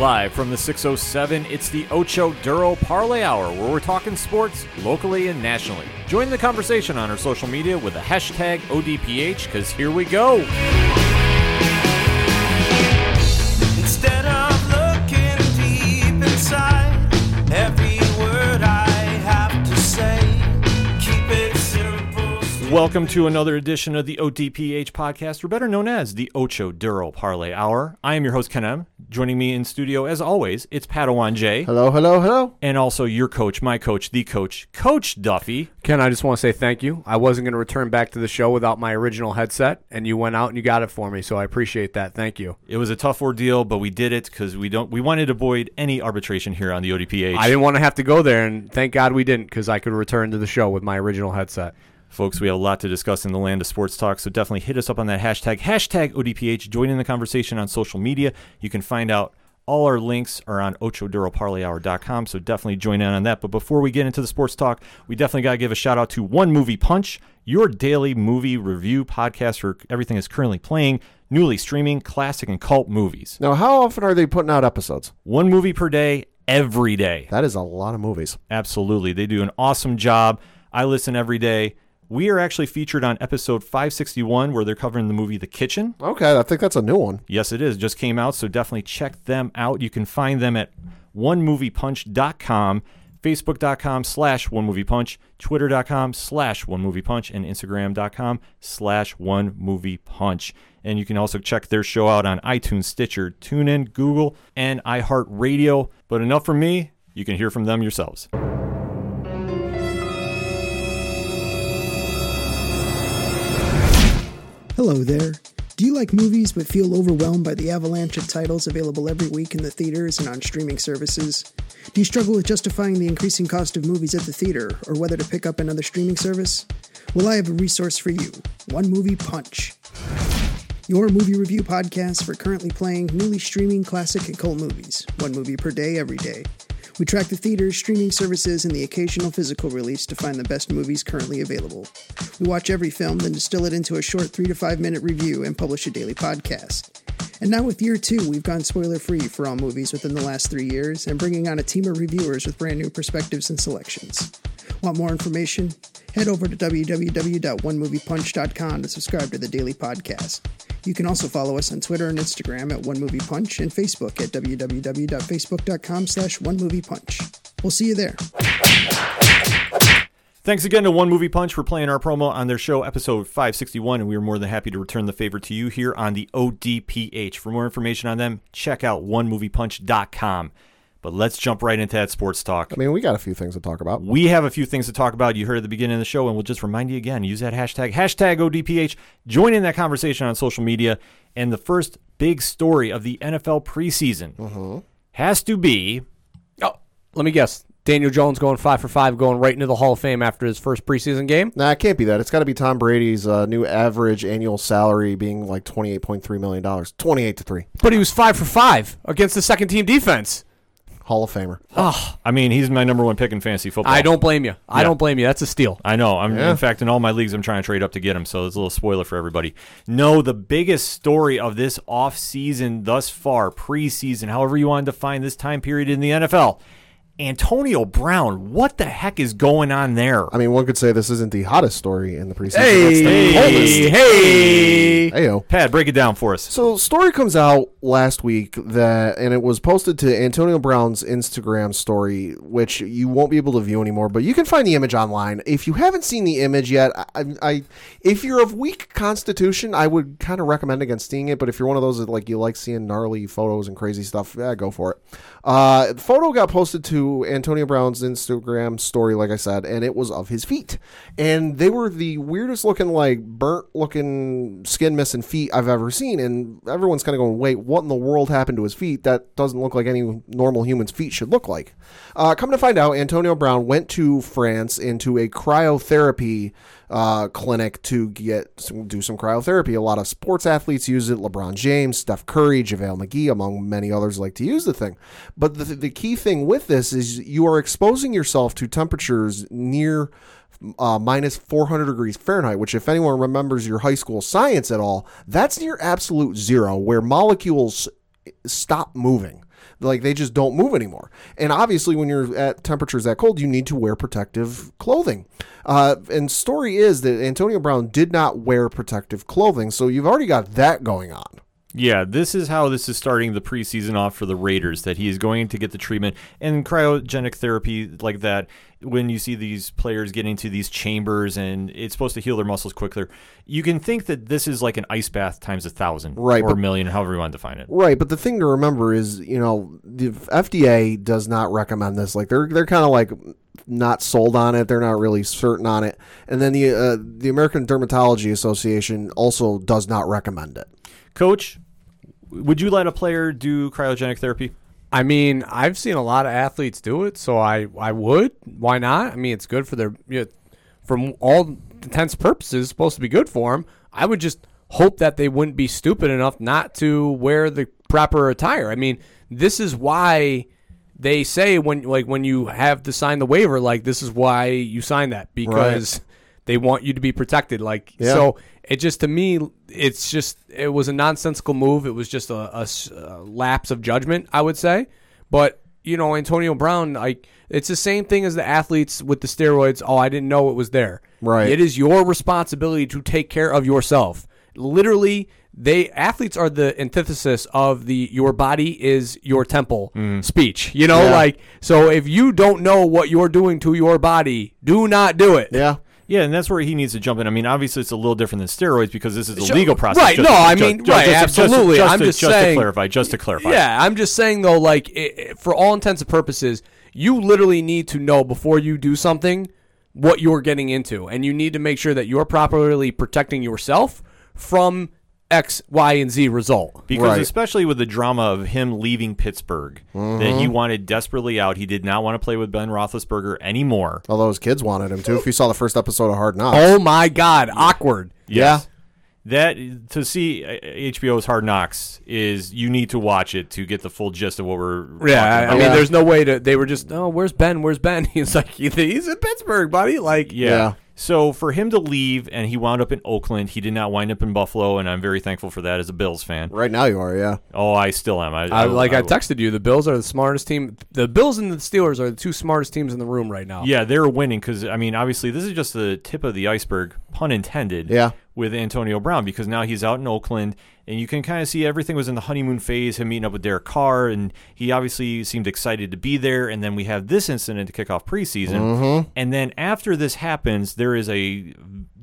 Live from the 607, it's the Ocho Duro Parlay Hour, where we're talking sports locally and nationally. Join the conversation on our social media with the hashtag ODPH, because here we go. Instead of Welcome to another edition of the ODPH podcast, or better known as the Ocho Duro Parlay Hour. I am your host, Ken M. Joining me in studio, as always, it's Padawan J. Hello, hello, hello. And also your coach, my coach, the coach, Coach Duffy. Ken, I just want to say thank you. I wasn't going to return back to the show without my original headset, and you went out and you got it for me, so I appreciate that. Thank you. It was a tough ordeal, but we did it because we don't. We wanted to avoid any arbitration here on the ODPH. I didn't want to have to go there, and thank God we didn't because I could return to the show with my original headset. Folks, we have a lot to discuss in the land of sports talk, so definitely hit us up on that hashtag, hashtag ODPH. Join in the conversation on social media. You can find out all our links are on ochoduroparlayhour.com, so definitely join in on that. But before we get into the sports talk, we definitely got to give a shout out to One Movie Punch, your daily movie review podcast for everything that's currently playing, newly streaming classic and cult movies. Now, how often are they putting out episodes? One movie per day, every day. That is a lot of movies. Absolutely. They do an awesome job. I listen every day. We are actually featured on episode 561 where they're covering the movie The Kitchen. Okay, I think that's a new one. Yes, it is. Just came out, so definitely check them out. You can find them at onemoviepunch.com, facebook.com slash onemoviepunch, twitter.com slash onemoviepunch, and instagram.com slash onemoviepunch. And you can also check their show out on iTunes, Stitcher, TuneIn, Google, and iHeartRadio. But enough from me. You can hear from them yourselves. Hello there. Do you like movies but feel overwhelmed by the avalanche of titles available every week in the theaters and on streaming services? Do you struggle with justifying the increasing cost of movies at the theater or whether to pick up another streaming service? Well, I have a resource for you One Movie Punch. Your movie review podcast for currently playing, newly streaming classic and cult movies, one movie per day, every day. We track the theaters, streaming services, and the occasional physical release to find the best movies currently available. We watch every film, then distill it into a short three to five minute review and publish a daily podcast. And now, with year two, we've gone spoiler free for all movies within the last three years and bringing on a team of reviewers with brand new perspectives and selections. Want more information? Head over to www.onemoviepunch.com to subscribe to the daily podcast. You can also follow us on Twitter and Instagram at One Movie Punch and Facebook at www.facebook.com slash onemoviepunch. We'll see you there. Thanks again to One Movie Punch for playing our promo on their show, episode 561, and we are more than happy to return the favor to you here on the ODPH. For more information on them, check out onemoviepunch.com. But let's jump right into that sports talk. I mean, we got a few things to talk about. We have a few things to talk about. You heard at the beginning of the show, and we'll just remind you again use that hashtag, hashtag ODPH. Join in that conversation on social media. And the first big story of the NFL preseason has to be Oh, let me guess. Daniel Jones going five for five, going right into the Hall of Fame after his first preseason game. Nah, it can't be that. It's got to be Tom Brady's uh, new average annual salary being like $28.3 million. 28 to 3. But he was five for five against the second team defense. Hall of Famer. Oh, I mean, he's my number one pick in fantasy football. I don't blame you. I Yeah. don't blame you. That's a steal. I know. I'm Yeah. in fact in all my leagues I'm trying to trade up to get him, so it's a little spoiler for everybody. No, the biggest story of this off season thus far, preseason, however you want to define this time period in the NFL. Antonio Brown, what the heck is going on there? I mean, one could say this isn't the hottest story in the preseason. Hey, the coldest. hey. Heyo. Pat, break it down for us. So, story comes out last week that, and it was posted to Antonio Brown's Instagram story, which you won't be able to view anymore, but you can find the image online. If you haven't seen the image yet, I, I if you're of weak constitution, I would kind of recommend against seeing it. But if you're one of those that like you like seeing gnarly photos and crazy stuff, yeah, go for it. Uh, the photo got posted to Antonio Brown's Instagram story, like I said, and it was of his feet, and they were the weirdest looking, like burnt looking, skin missing feet I've ever seen. And everyone's kind of going, "Wait, what in the world happened to his feet? That doesn't look like any normal human's feet should look like." Uh, come to find out, Antonio Brown went to France into a cryotherapy uh, clinic to get do some cryotherapy. A lot of sports athletes use it. LeBron James, Steph Curry, JaVale McGee, among many others, like to use the thing. But the, the key thing with this is you are exposing yourself to temperatures near uh, minus 400 degrees Fahrenheit, which, if anyone remembers your high school science at all, that's near absolute zero, where molecules stop moving. Like they just don't move anymore. And obviously, when you're at temperatures that cold, you need to wear protective clothing. Uh, and story is that Antonio Brown did not wear protective clothing, so you've already got that going on. Yeah, this is how this is starting the preseason off for the Raiders. That he is going to get the treatment and cryogenic therapy like that. When you see these players get into these chambers and it's supposed to heal their muscles quicker, you can think that this is like an ice bath times a thousand, Right, or but- a million, however you want to define it. Right, but the thing to remember is, you know, the FDA does not recommend this. Like they're they're kind of like not sold on it. They're not really certain on it. And then the uh, the American Dermatology Association also does not recommend it. Coach, would you let a player do cryogenic therapy? I mean, I've seen a lot of athletes do it, so I, I would. Why not? I mean, it's good for their, you know, from all intents purposes, supposed to be good for them. I would just hope that they wouldn't be stupid enough not to wear the proper attire. I mean, this is why they say when like when you have to sign the waiver, like this is why you sign that because they want you to be protected. Like Yeah. so, it just to me, it's just it was a nonsensical move. It was just a lapse of judgment, I would say. But you know, Antonio Brown, like it's the same thing as the athletes with the steroids. Oh, I didn't know it was there. Right. It is your responsibility to take care of yourself. Literally, they athletes are the antithesis of the your body is your temple mm-hmm. speech. You know, Yeah. like so if you don't know what you're doing to your body, do not do it. Yeah. Yeah, and that's where he needs to jump in. I mean, obviously, it's a little different than steroids because this is a Sure, legal process. right, Just- no, I mean, ju- right, just- just- absolutely. Just, I'm to, just just saying- to clarify. Just to clarify. Yeah, I'm just saying though, like i i for all intents and purposes, you literally need to know before you do something what you're getting into, and you need to make sure that you're properly protecting yourself from X, Y, and Z result. Because Right. especially with the drama of him leaving Pittsburgh, that Mm-hmm. he wanted desperately out. He did not want to play with Ben Roethlisberger anymore. Although his kids wanted him to. If you saw the first episode of Hard Knocks. Oh my God, awkward. Yes. That to see uh, HBO's Hard Knocks is you need to watch it to get the full gist of what we're Yeah, I, I mean, Yeah. there's no way to. They were just, oh, where's Ben? Where's Ben? He's like, he's in Pittsburgh, buddy. Like, Yeah. Yeah. So for him to leave and he wound up in Oakland, he did not wind up in Buffalo, and I'm very thankful for that as a Bills fan. Right now you are, yeah. Oh, I still am. I, I, like I, I texted you, the Bills are the smartest team. The Bills and the Steelers are the two smartest teams in the room right now. Yeah, they're winning because I mean, obviously, this is just the tip of the iceberg, pun intended. Yeah. With Antonio Brown because now he's out in Oakland, and you can kind of see everything was in the honeymoon phase. Him meeting up with Derek Carr, and he obviously seemed excited to be there. And then we have this incident to kick off preseason, mm-hmm. and then after this happens, there is a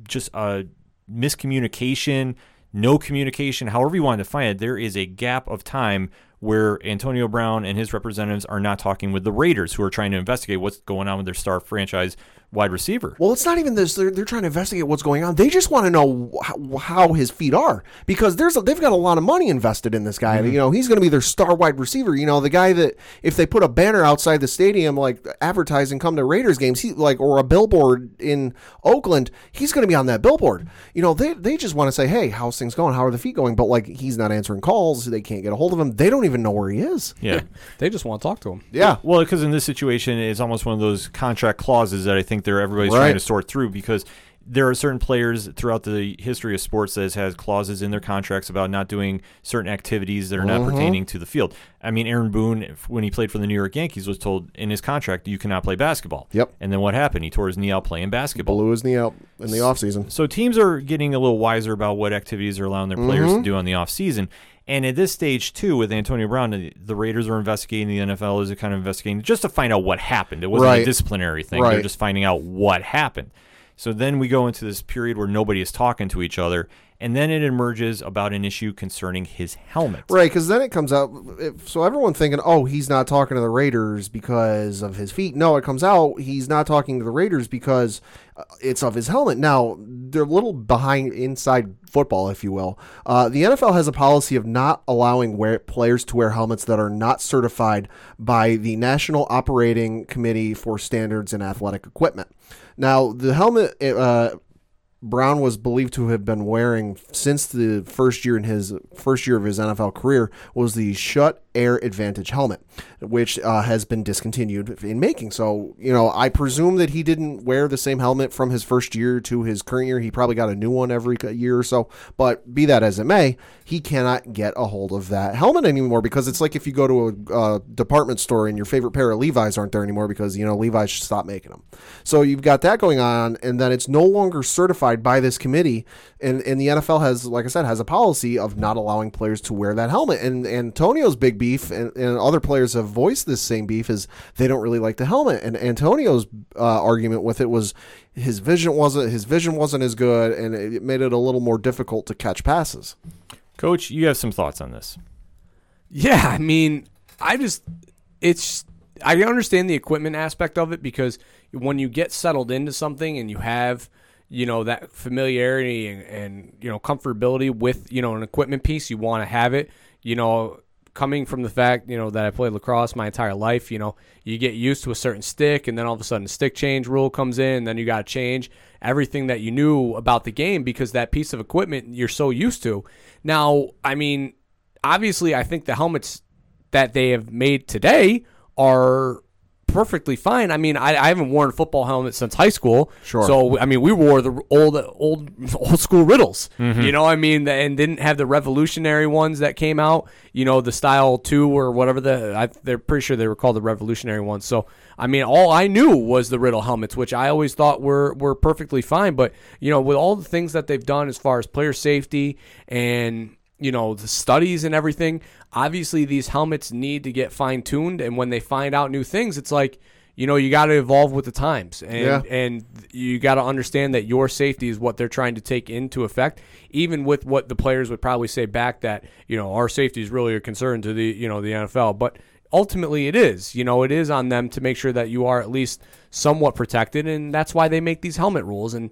just a miscommunication, no communication, however you want to define it. There is a gap of time where Antonio Brown and his representatives are not talking with the Raiders, who are trying to investigate what's going on with their star franchise wide receiver. Well, it's not even this. They're, they're trying to investigate what's going on. They just want to know how, how his feet are because there's a, they've got a lot of money invested in this guy. Mm-hmm. You know, he's going to be their star wide receiver. You know, the guy that if they put a banner outside the stadium like advertising come to Raiders games, he like or a billboard in Oakland, he's going to be on that billboard. You know, they they just want to say, "Hey, how's things going? How are the feet going?" But like he's not answering calls. They can't get a hold of him. They don't even know where he is. Yeah. They just want to talk to him. Yeah. Well, because in this situation, it's almost one of those contract clauses that I think they're everybody's Right. trying to sort through because there are certain players throughout the history of sports that has had clauses in their contracts about not doing certain activities that are not mm-hmm. pertaining to the field. I mean, Aaron Boone, when he played for the New York Yankees, was told in his contract you cannot play basketball. Yep. And then what happened? He tore his knee out playing basketball. Blew his knee out in the offseason. So teams are getting a little wiser about what activities they're allowing their players to mm-hmm. do on the offseason. And at this stage, too, with Antonio Brown, the- the Raiders are investigating, the NFL is kind of investigating just to find out what happened. It wasn't a disciplinary thing. They're just finding out what happened. So then we go into this period where nobody is talking to each other. And then it emerges about an issue concerning his helmet. Right, because then it comes out. So everyone thinking, oh, he's not talking to the Raiders because of his feet. No, it comes out he's not talking to the Raiders because uh, it's of his helmet. Now they're a little behind inside football, if you will. Uh, the NFL has a policy of not allowing wear, players to wear helmets that are not certified by the National Operating Committee for Standards in Athletic Equipment. Now the helmet. Uh, Brown was believed to have been wearing since the first year in his first year of his NFL career was the Schutt Air Advantage helmet, which uh, has been discontinued in making. So, you know, I presume that he didn't wear the same helmet from his first year to his current year. He probably got a new one every year or so. But be that as it may, he cannot get a hold of that helmet anymore because it's like if you go to a department store and your favorite pair of Levi's aren't there anymore because, you know, Levi's should stop making them. So you've got that going on, and then it's no longer certified by this committee. And, and the NFL has, like I said, has a policy of not allowing players to wear that helmet. And Antonio's big beef, and, and other players have voiced this same beef, is they don't really like the helmet. And Antonio's uh, argument with it was his vision wasn't his vision wasn't as good, and it made it a little more difficult to catch passes. Coach, you have some thoughts on this. Yeah, I mean, I just it's I understand the equipment aspect of it because when you get settled into something and you have you know that familiarity and, and you know comfortability with you know an equipment piece, you want to have it. You know, coming from the fact you know that I played lacrosse my entire life, you know, you get used to a certain stick, and then all of a sudden stick change rule comes in, then you got to change everything that you knew about the game because that piece of equipment you're so used to. Now, I mean, obviously, I think the helmets that they have made today are perfectly fine. I mean, I, I haven't worn a football helmet since high school. Sure. So I mean, we wore the old, old, old school Riddells. Mm-hmm. You know, I mean, and didn't have the revolutionary ones that came out. You know, the style two or whatever the. I, they're pretty sure they were called the revolutionary ones. So I mean, all I knew was the Riddell helmets, which I always thought were were perfectly fine. But you know, with all the things that they've done as far as player safety and you know the studies and everything obviously these helmets need to get fine-tuned and when they find out new things it's like you know you got to evolve with the times and Yeah. and you got to understand that your safety is what they're trying to take into effect even with what the players would probably say back that you know our safety is really a concern to the you know the NFL but ultimately it is you know it is on them to make sure that you are at least somewhat protected and that's why they make these helmet rules and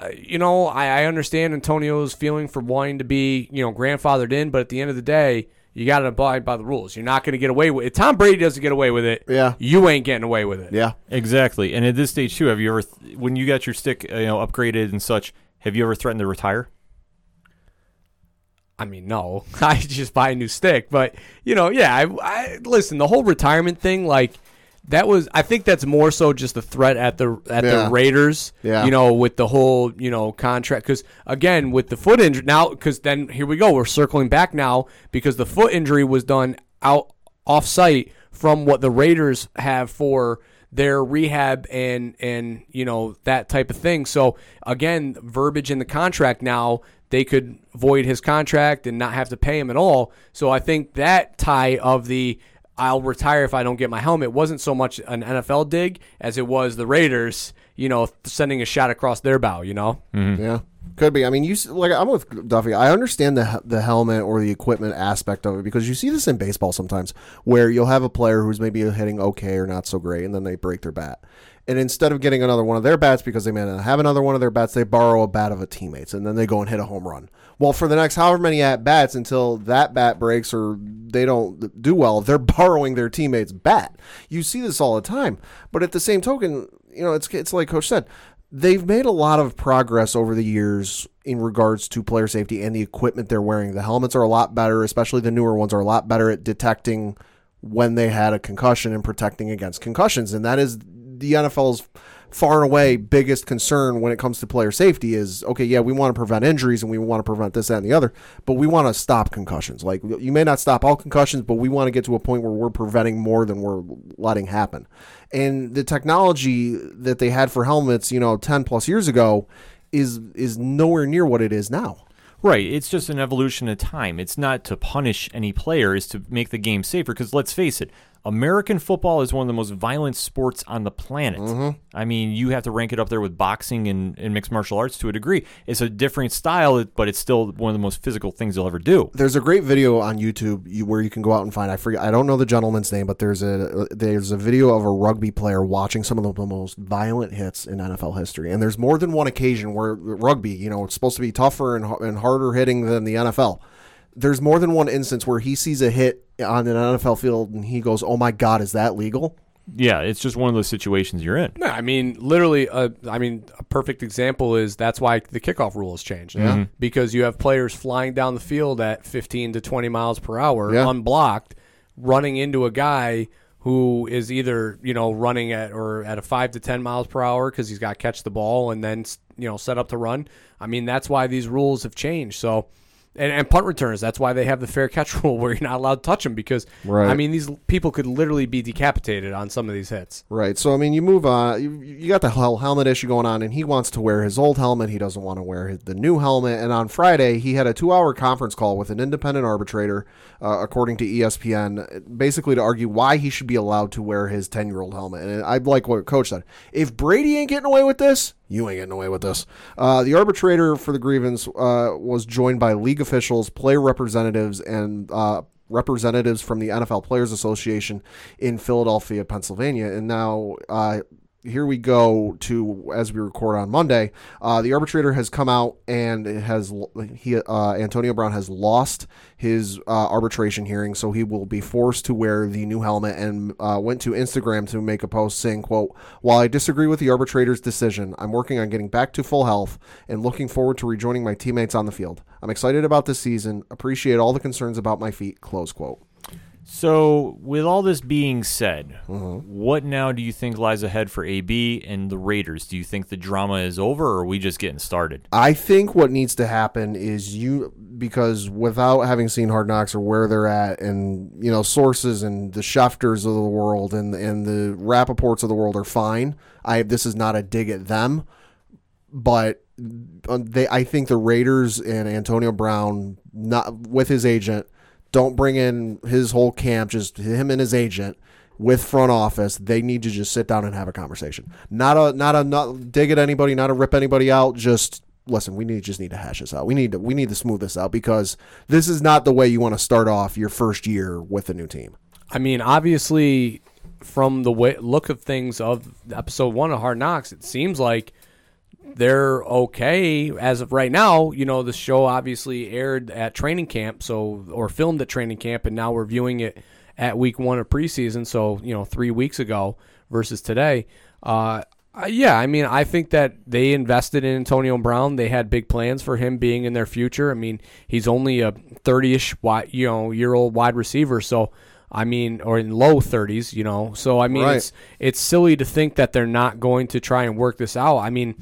uh, you know, I, I understand Antonio's feeling for wanting to be, you know, grandfathered in, but at the end of the day, you got to abide by the rules. You're not going to get away with it. If Tom Brady doesn't get away with it, Yeah. you ain't getting away with it. Yeah. Exactly. And at this stage too, have you ever, th- when you got your stick, uh, you know, upgraded and such, have you ever threatened to retire? I mean, no, I just buy a new stick, but you know, yeah. I, I listen. The whole retirement thing, like that was. I think that's more so just the threat at the at Yeah. the Raiders. Yeah. You know, with the whole you know contract. Because again, with the foot injury now, because then here we go. We're circling back now because the foot injury was done out off site from what the Raiders have for their rehab and and you know that type of thing. So again, verbiage in the contract now they could void his contract and not have to pay him at all. So I think that tie of the I'll retire if I don't get my helmet wasn't so much an NFL dig as it was the Raiders, you know, sending a shot across their bow, you know. Mm-hmm. Yeah, could be. I mean, you s- like I'm with Duffy. I understand the the helmet or the equipment aspect of it because you see this in baseball sometimes, where you'll have a player who's maybe hitting okay or not so great, and then they break their bat, and instead of getting another one of their bats because they may not have another one of their bats, they borrow a bat of a teammate's, and then they go and hit a home run. Well, for the next however many at bats until that bat breaks or they don't do well, they're borrowing their teammate's bat. You see this all the time, but at the same token, you know, it's it's like Coach said they've made a lot of progress over the years in regards to player safety and the equipment they're wearing. The helmets are a lot better, especially the newer ones are a lot better at detecting when they had a concussion and protecting against concussions. And that is the NFL's far and away biggest concern when it comes to player safety is okay, yeah, we want to prevent injuries and we want to prevent this, that, and the other, but we want to stop concussions. Like you may not stop all concussions, but we want to get to a point where we're preventing more than we're letting happen. And the technology that they had for helmets, you know, ten plus years ago is is nowhere near what it is now. Right. It's just an evolution of time. It's not to punish any player, it's to make the game safer. Because let's face it, American football is one of the most violent sports on the planet. Mm-hmm. I mean, you have to rank it up there with boxing and, and mixed martial arts to a degree. It's a different style, but it's still one of the most physical things you'll ever do. There's a great video on YouTube where you can go out and find. I forget. I don't know the gentleman's name, but there's a there's a video of a rugby player watching some of the, the most violent hits in NFL history. And there's more than one occasion where rugby, you know, it's supposed to be tougher and, and harder hitting than the NFL. There's more than one instance where he sees a hit on an NFL field and he goes, "Oh my God, is that legal?" yeah, it's just one of those situations you're in. No, I mean, literally, uh, I mean, a perfect example is that's why the kickoff rule has changed. Yeah. Because you have players flying down the field at 15 to 20 miles per hour, Yeah. unblocked, running into a guy who is either you know running at or at a five to 10 miles per hour because he's got to catch the ball and then you know set up to run. I mean, that's why these rules have changed. So. And, and punt returns. That's why they have the fair catch rule, where you're not allowed to touch them because Right. I mean these people could literally be decapitated on some of these hits. Right. So I mean, you move on. You, you got the hel- helmet issue going on, and he wants to wear his old helmet. He doesn't want to wear his, the new helmet. And on Friday, he had a two-hour conference call with an independent arbitrator, uh, according to ESPN, basically to argue why he should be allowed to wear his ten-year-old helmet. And I like what Coach said. If Brady ain't getting away with this, you ain't getting away with this. Uh, the arbitrator for the grievance uh, was joined by league officials, player representatives, and uh, representatives from the NFL Players Association in Philadelphia, Pennsylvania. And now, uh, here we go to as we record on Monday. Uh, the arbitrator has come out and has he uh, Antonio Brown has lost his uh, arbitration hearing, so he will be forced to wear the new helmet. And uh, went to Instagram to make a post saying, "quote While I disagree with the arbitrator's decision, I'm working on getting back to full health and looking forward to rejoining my teammates on the field. I'm excited about this season. Appreciate all the concerns about my feet." Close quote. So, with all this being said, Mm-hmm. what now do you think lies ahead for AB and the Raiders? Do you think the drama is over, or are we just getting started? I think what needs to happen is you because without having seen Hard Knocks or where they're at, and you know sources and the Schefters of the world and and the Rappaports of the world are fine. I this is not a dig at them, but uh, they I think the Raiders and Antonio Brown not with his agent don't bring in his whole camp, just him and his agent with front office. They need to just sit down and have a conversation. Not a not a not dig at anybody, not to rip anybody out. Just listen. We need just need to hash this out. We need to we need to smooth this out because this is not the way you want to start off your first year with a new team. I mean, obviously, from the way look of things of episode one of Hard Knocks, it seems like they're okay as of right now. You know, the show obviously aired at training camp, so or filmed at training camp, and now we're viewing it at week one of preseason. So you know, three weeks ago versus today. Uh, yeah, I mean, I think that they invested in Antonio Brown. They had big plans for him being in their future. I mean, he's only a thirty-ish, wide, you know, year-old wide receiver. So, I mean, or in low thirties, you know. So, I mean, Right. it's it's silly to think that they're not going to try and work this out. I mean,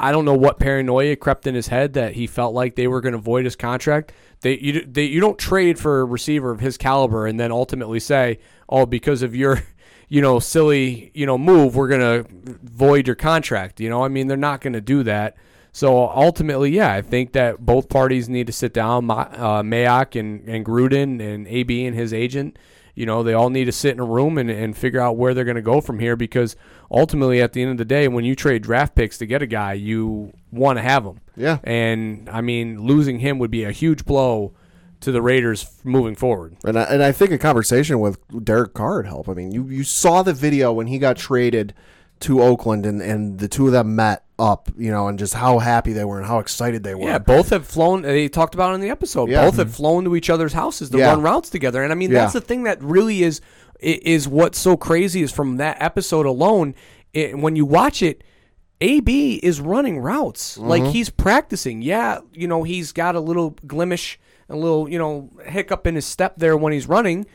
I don't know what paranoia crept in his head that he felt like they were going to void his contract. They you they, you don't trade for a receiver of his caliber and then ultimately say, "Oh, because of your you know silly you know move, we're going to void your contract." You know, I mean, they're not going to do that. So ultimately, yeah, I think that both parties need to sit down. Uh, Mayock and, and Gruden and AB and his agent, you know, they all need to sit in a room and, and figure out where they're going to go from here because ultimately, at the end of the day, when you trade draft picks to get a guy, you want to have him. Yeah. And I mean, losing him would be a huge blow to the Raiders moving forward. And I, and I think a conversation with Derek Carr would help. I mean, you, you saw the video when he got traded to Oakland and, and the two of them met up, you know, and just how happy they were and how excited they were. Yeah, both have flown. They talked about it in the episode. Yeah. Both have flown to each other's houses to Yeah. run routes together. And I mean, Yeah. that's the thing that really is is what's so crazy is from that episode alone. It, when you watch it, AB is running routes like Mm-hmm. he's practicing. Yeah, you know he's got a little glimish, a little you know hiccup in his step there when he's running.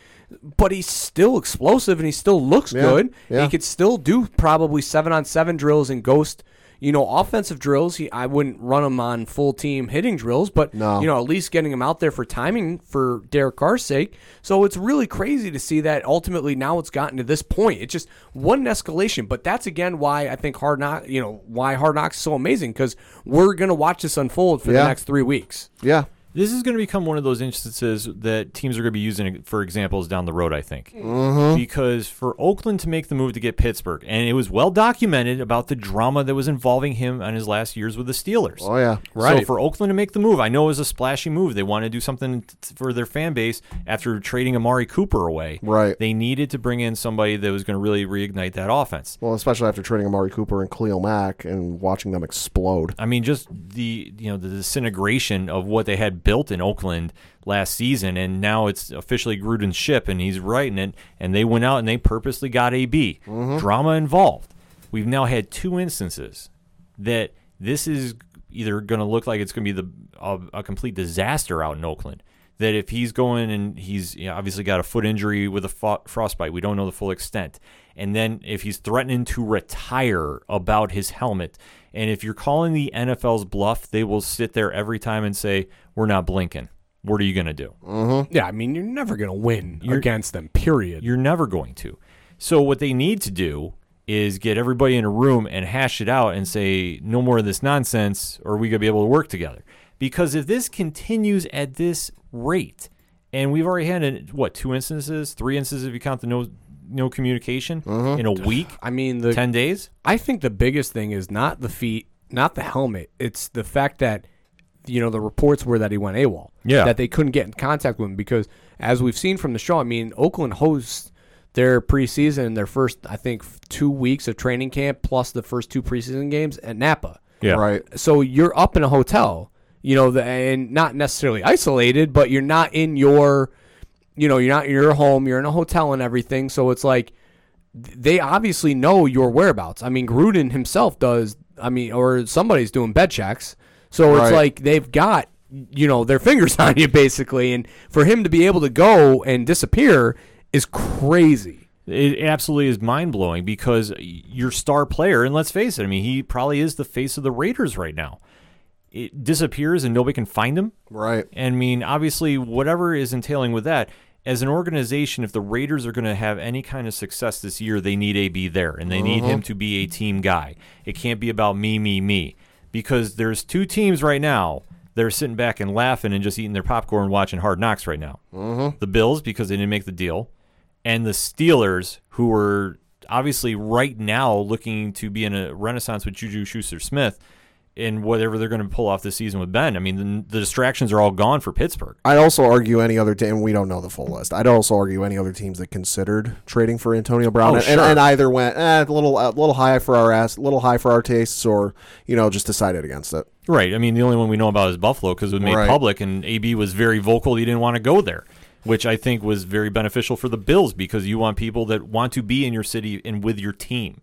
But he's still explosive and he still looks Yeah, good. yeah. He could still do probably seven on seven drills and ghost, you know, offensive drills. He, I wouldn't run him on full team hitting drills, but No. you know, at least getting him out there for timing for Derek Carr's sake. So it's really crazy to see that ultimately now it's gotten to this point. It's just one escalation, but that's again why I think Hard Knock, you know, why Hard Knocks is so amazing because we're gonna watch this unfold for Yeah. the next three weeks. Yeah. This is going to become one of those instances that teams are going to be using for examples down the road, I think. Mm-hmm. Because for Oakland to make the move to get Pittsburgh, and it was well documented about the drama that was involving him on his last years with the Steelers. Oh, yeah. Right. So for Oakland to make the move, I know it was a splashy move. They wanted to do something t- for their fan base after trading Amari Cooper away. Right. They needed to bring in somebody that was going to really reignite that offense. Well, especially after trading Amari Cooper and Khalil Mack and watching them explode. I mean, just the you know the disintegration of what they had built in Oakland last season, and now it's officially Gruden's ship, and he's righting it. And they went out and they purposely got AB mm-hmm. drama involved. We've now had two instances that this is either going to look like it's going to be the a, a complete disaster out in Oakland. That if he's going and he's you know, obviously got a foot injury with a fo- frostbite, we don't know the full extent. And then if he's threatening to retire about his helmet, and if you're calling the NFL's bluff, they will sit there every time and say, "We're not blinking." What are you going to do? Mm-hmm. Yeah, I mean, you're never going to win against them, period. You're never going to. So what they need to do is get everybody in a room and hash it out and say no more of this nonsense or we gonna be able to work together. Because if this continues at this rate, and we've already had what two instances, three instances if you count the no no communication mm-hmm. in a week, I mean, the ten days. I think the biggest thing is not the feet, not the helmet. It's the fact that you know the reports were that he went AWOL. Yeah. that they couldn't get in contact with him because, as we've seen from the show, I mean, Oakland hosts their preseason, their first I think two weeks of training camp plus the first two preseason games at Napa. Yeah, Right. So you're up in a hotel, you know, the, and not necessarily isolated, but you're not in your, you know, you're not in your home. You're in a hotel and everything. So it's like they obviously know your whereabouts. I mean, Gruden himself does. I mean, or somebody's doing bed checks. So it's Right. like they've got you know their fingers on you basically, and for him to be able to go and disappear is crazy. It absolutely is mind blowing because your star player, and let's face it, I mean, he probably is the face of the Raiders right now. It disappears and nobody can find him. Right. And I mean, obviously, whatever is entailing with that, as an organization, if the Raiders are going to have any kind of success this year, they need AB there, and they need him mm-hmm. to be a team guy. It can't be about me, me, me, because there's two teams right now that are sitting back and laughing and just eating their popcorn, watching Hard Knocks right now. Mm-hmm. The Bills because they didn't make the deal, and the Steelers who are obviously right now looking to be in a renaissance with Juju Schuster-Smith. And whatever they're going to pull off this season with Ben, I mean, the, the distractions are all gone for Pittsburgh. I'd also argue any other team. We don't know the full list. I'd also argue any other teams that considered trading for Antonio Brown Oh, and, sure. and either went eh, a little a little high for our ass, a little high for our tastes, or you know just decided against it. Right. I mean, the only one we know about is Buffalo because it was made Right. public, and AB was very vocal. He didn't want to go there, which I think was very beneficial for the Bills because you want people that want to be in your city and with your team.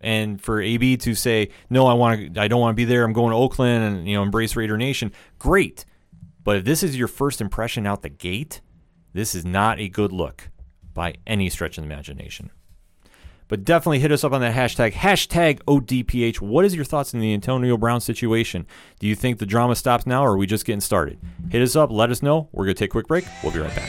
And for AB to say, "No, I want to. I don't want to be there. I'm going to Oakland and you know embrace Raider Nation." Great, but if this is your first impression out the gate, this is not a good look by any stretch of the imagination. But definitely hit us up on that hashtag, hashtag ODPH. What is your thoughts on the Antonio Brown situation? Do you think the drama stops now or are we just getting started? Hit us up, let us know. We're going to take a quick break. We'll be right back.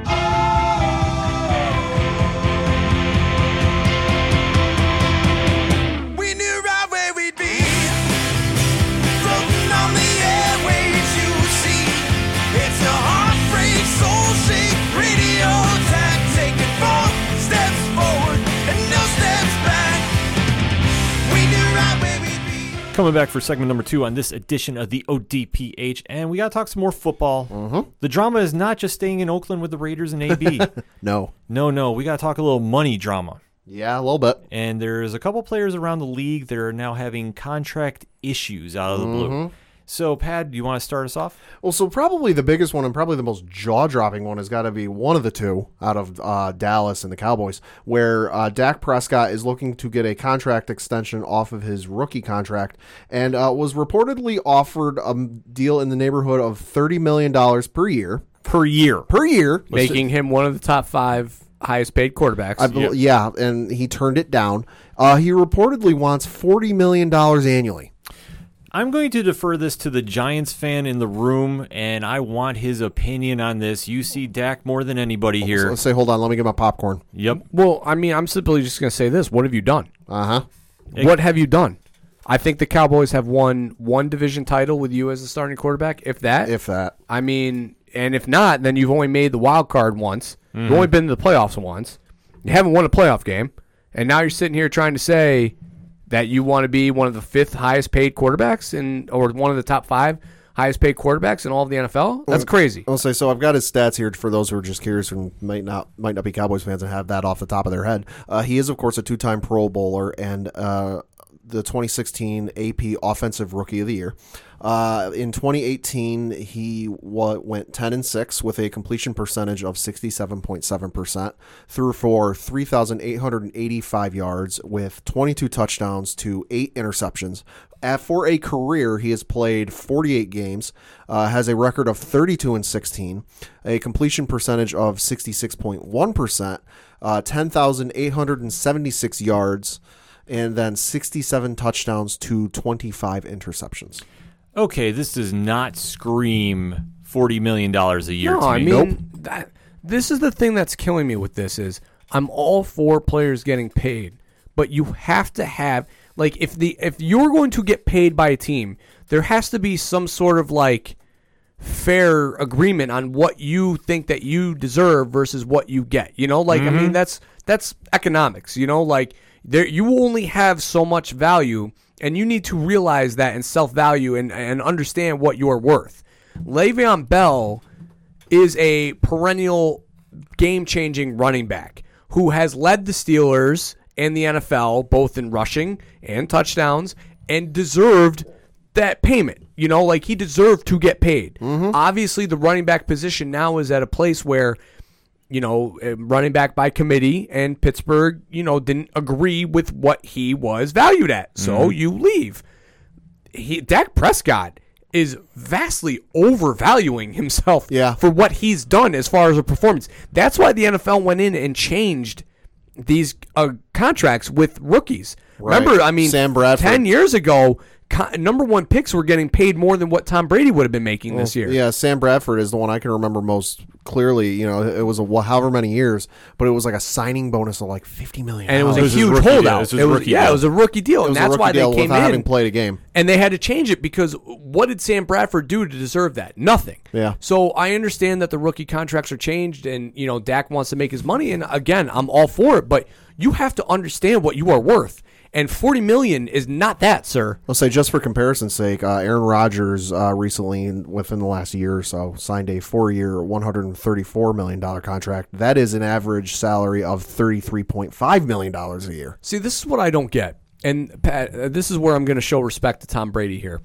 Coming back for segment number two on this edition of the ODPH, and we got to talk some more football. Mm-hmm. The drama is not just staying in Oakland with the Raiders and AB. No. no, no, we got to talk a little money drama. Yeah, a little bit. And there's a couple players around the league that are now having contract issues out of the blue. Mm-hmm. So, Pad, do you want to start us off? Well, so probably the biggest one and probably the most jaw dropping one has got to be one of the two out of uh, Dallas and the Cowboys, where uh, Dak Prescott is looking to get a contract extension off of his rookie contract and uh, was reportedly offered a deal in the neighborhood of $30 million per year. Per year. Per year. Making him one of the top five highest paid quarterbacks. I bel yeah. and he turned it down. Uh, he reportedly wants $40 million annually. I'm going to defer this to the Giants fan in the room, and I want his opinion on this. You see Dak more than anybody here. let's say, hold on, let me get my popcorn. Yep. well, I mean, I'm simply just going to say this: What have you done? Uh huh. What have you done? I think the Cowboys have won one division title with you as the starting quarterback, if that. If that. I mean, and if not, then you've only made the wild card once. You've only been to the playoffs once. You haven't won a playoff game, and now you're sitting here trying to say that you want to be one of the fifth highest paid quarterbacks in, or one of the top five highest paid quarterbacks in all of the NFL. That's crazy. I'll say so. I've got his stats here for those who are just curious and might not might not be Cowboys fans and have that off the top of their head. Uh, he is, of course, a two time Pro Bowler and uh, the 2016 AP Offensive Rookie of the Year. Uh, in 2018, he wa went 10 and six with a completion percentage of 67.7 percent, threw for 3,885 yards with 22 touchdowns to eight interceptions. Uh, for a career, he has played 48 games, uh, has a record of 32 and 16, a completion percentage of 66.1 percent, uh, 10,876 yards, and then 67 touchdowns to 25 interceptions. Okay, this does not scream forty million dollars a year No, to I me. mean that. This is the thing that's killing me with this is I'm all for players getting paid, but you have to have like if the if you're going to get paid by a team, there has to be some sort of like fair agreement on what you think that you deserve versus what you get. You know, like I mean mm-hmm. that's that's economics, you know, like there you only have so much value and you need to realize that and self-value and and understand what you're worth. Le'Veon Bell is a perennial game changing running back who has led the Steelers and the NFL both in rushing and touchdowns and deserved that payment. You know, like he deserved to get paid. Mm-hmm. Obviously, the running back position now is at a place where, you know, uh, running back by committee and Pittsburgh, you know, didn't agree with what he was valued at. So you leave he Dak Prescott is vastly overvaluing himself Yeah. for what he's done as far as a performance. That's why the NFL went in and changed these uh, contracts with rookies. Right. Remember, I mean, Sam Bradford. 10 years ago, number one picks were getting paid more than what Tom Brady would have been making this year. Yeah, Sam Bradford is the one I can remember most clearly. You know, it was a wh- however many years, but it was like a signing bonus of like fifty million. And it was a This is huge rookie deal. holdout. This is It was, yeah, deal. it was a rookie deal, and that's rookie why they came without in. having played a game. And they had to change it because what did Sam Bradford do to deserve that? Nothing. Yeah. So I understand that the rookie contracts are changed and, you know, Dak wants to make his money. And again, I'm all for it, but you have to understand what you are worth. And 40 million is not that, sir. I'll say just for comparison's sake, uh, Aaron Rodgers uh, recently, within the last year or so, signed a four-year, one hundred and thirty-four million dollar contract. That is an average salary of thirty-three point five million dollars a year. See, this is what I don't get. And Pat, uh, this is where I'm going to show respect to Tom Brady here.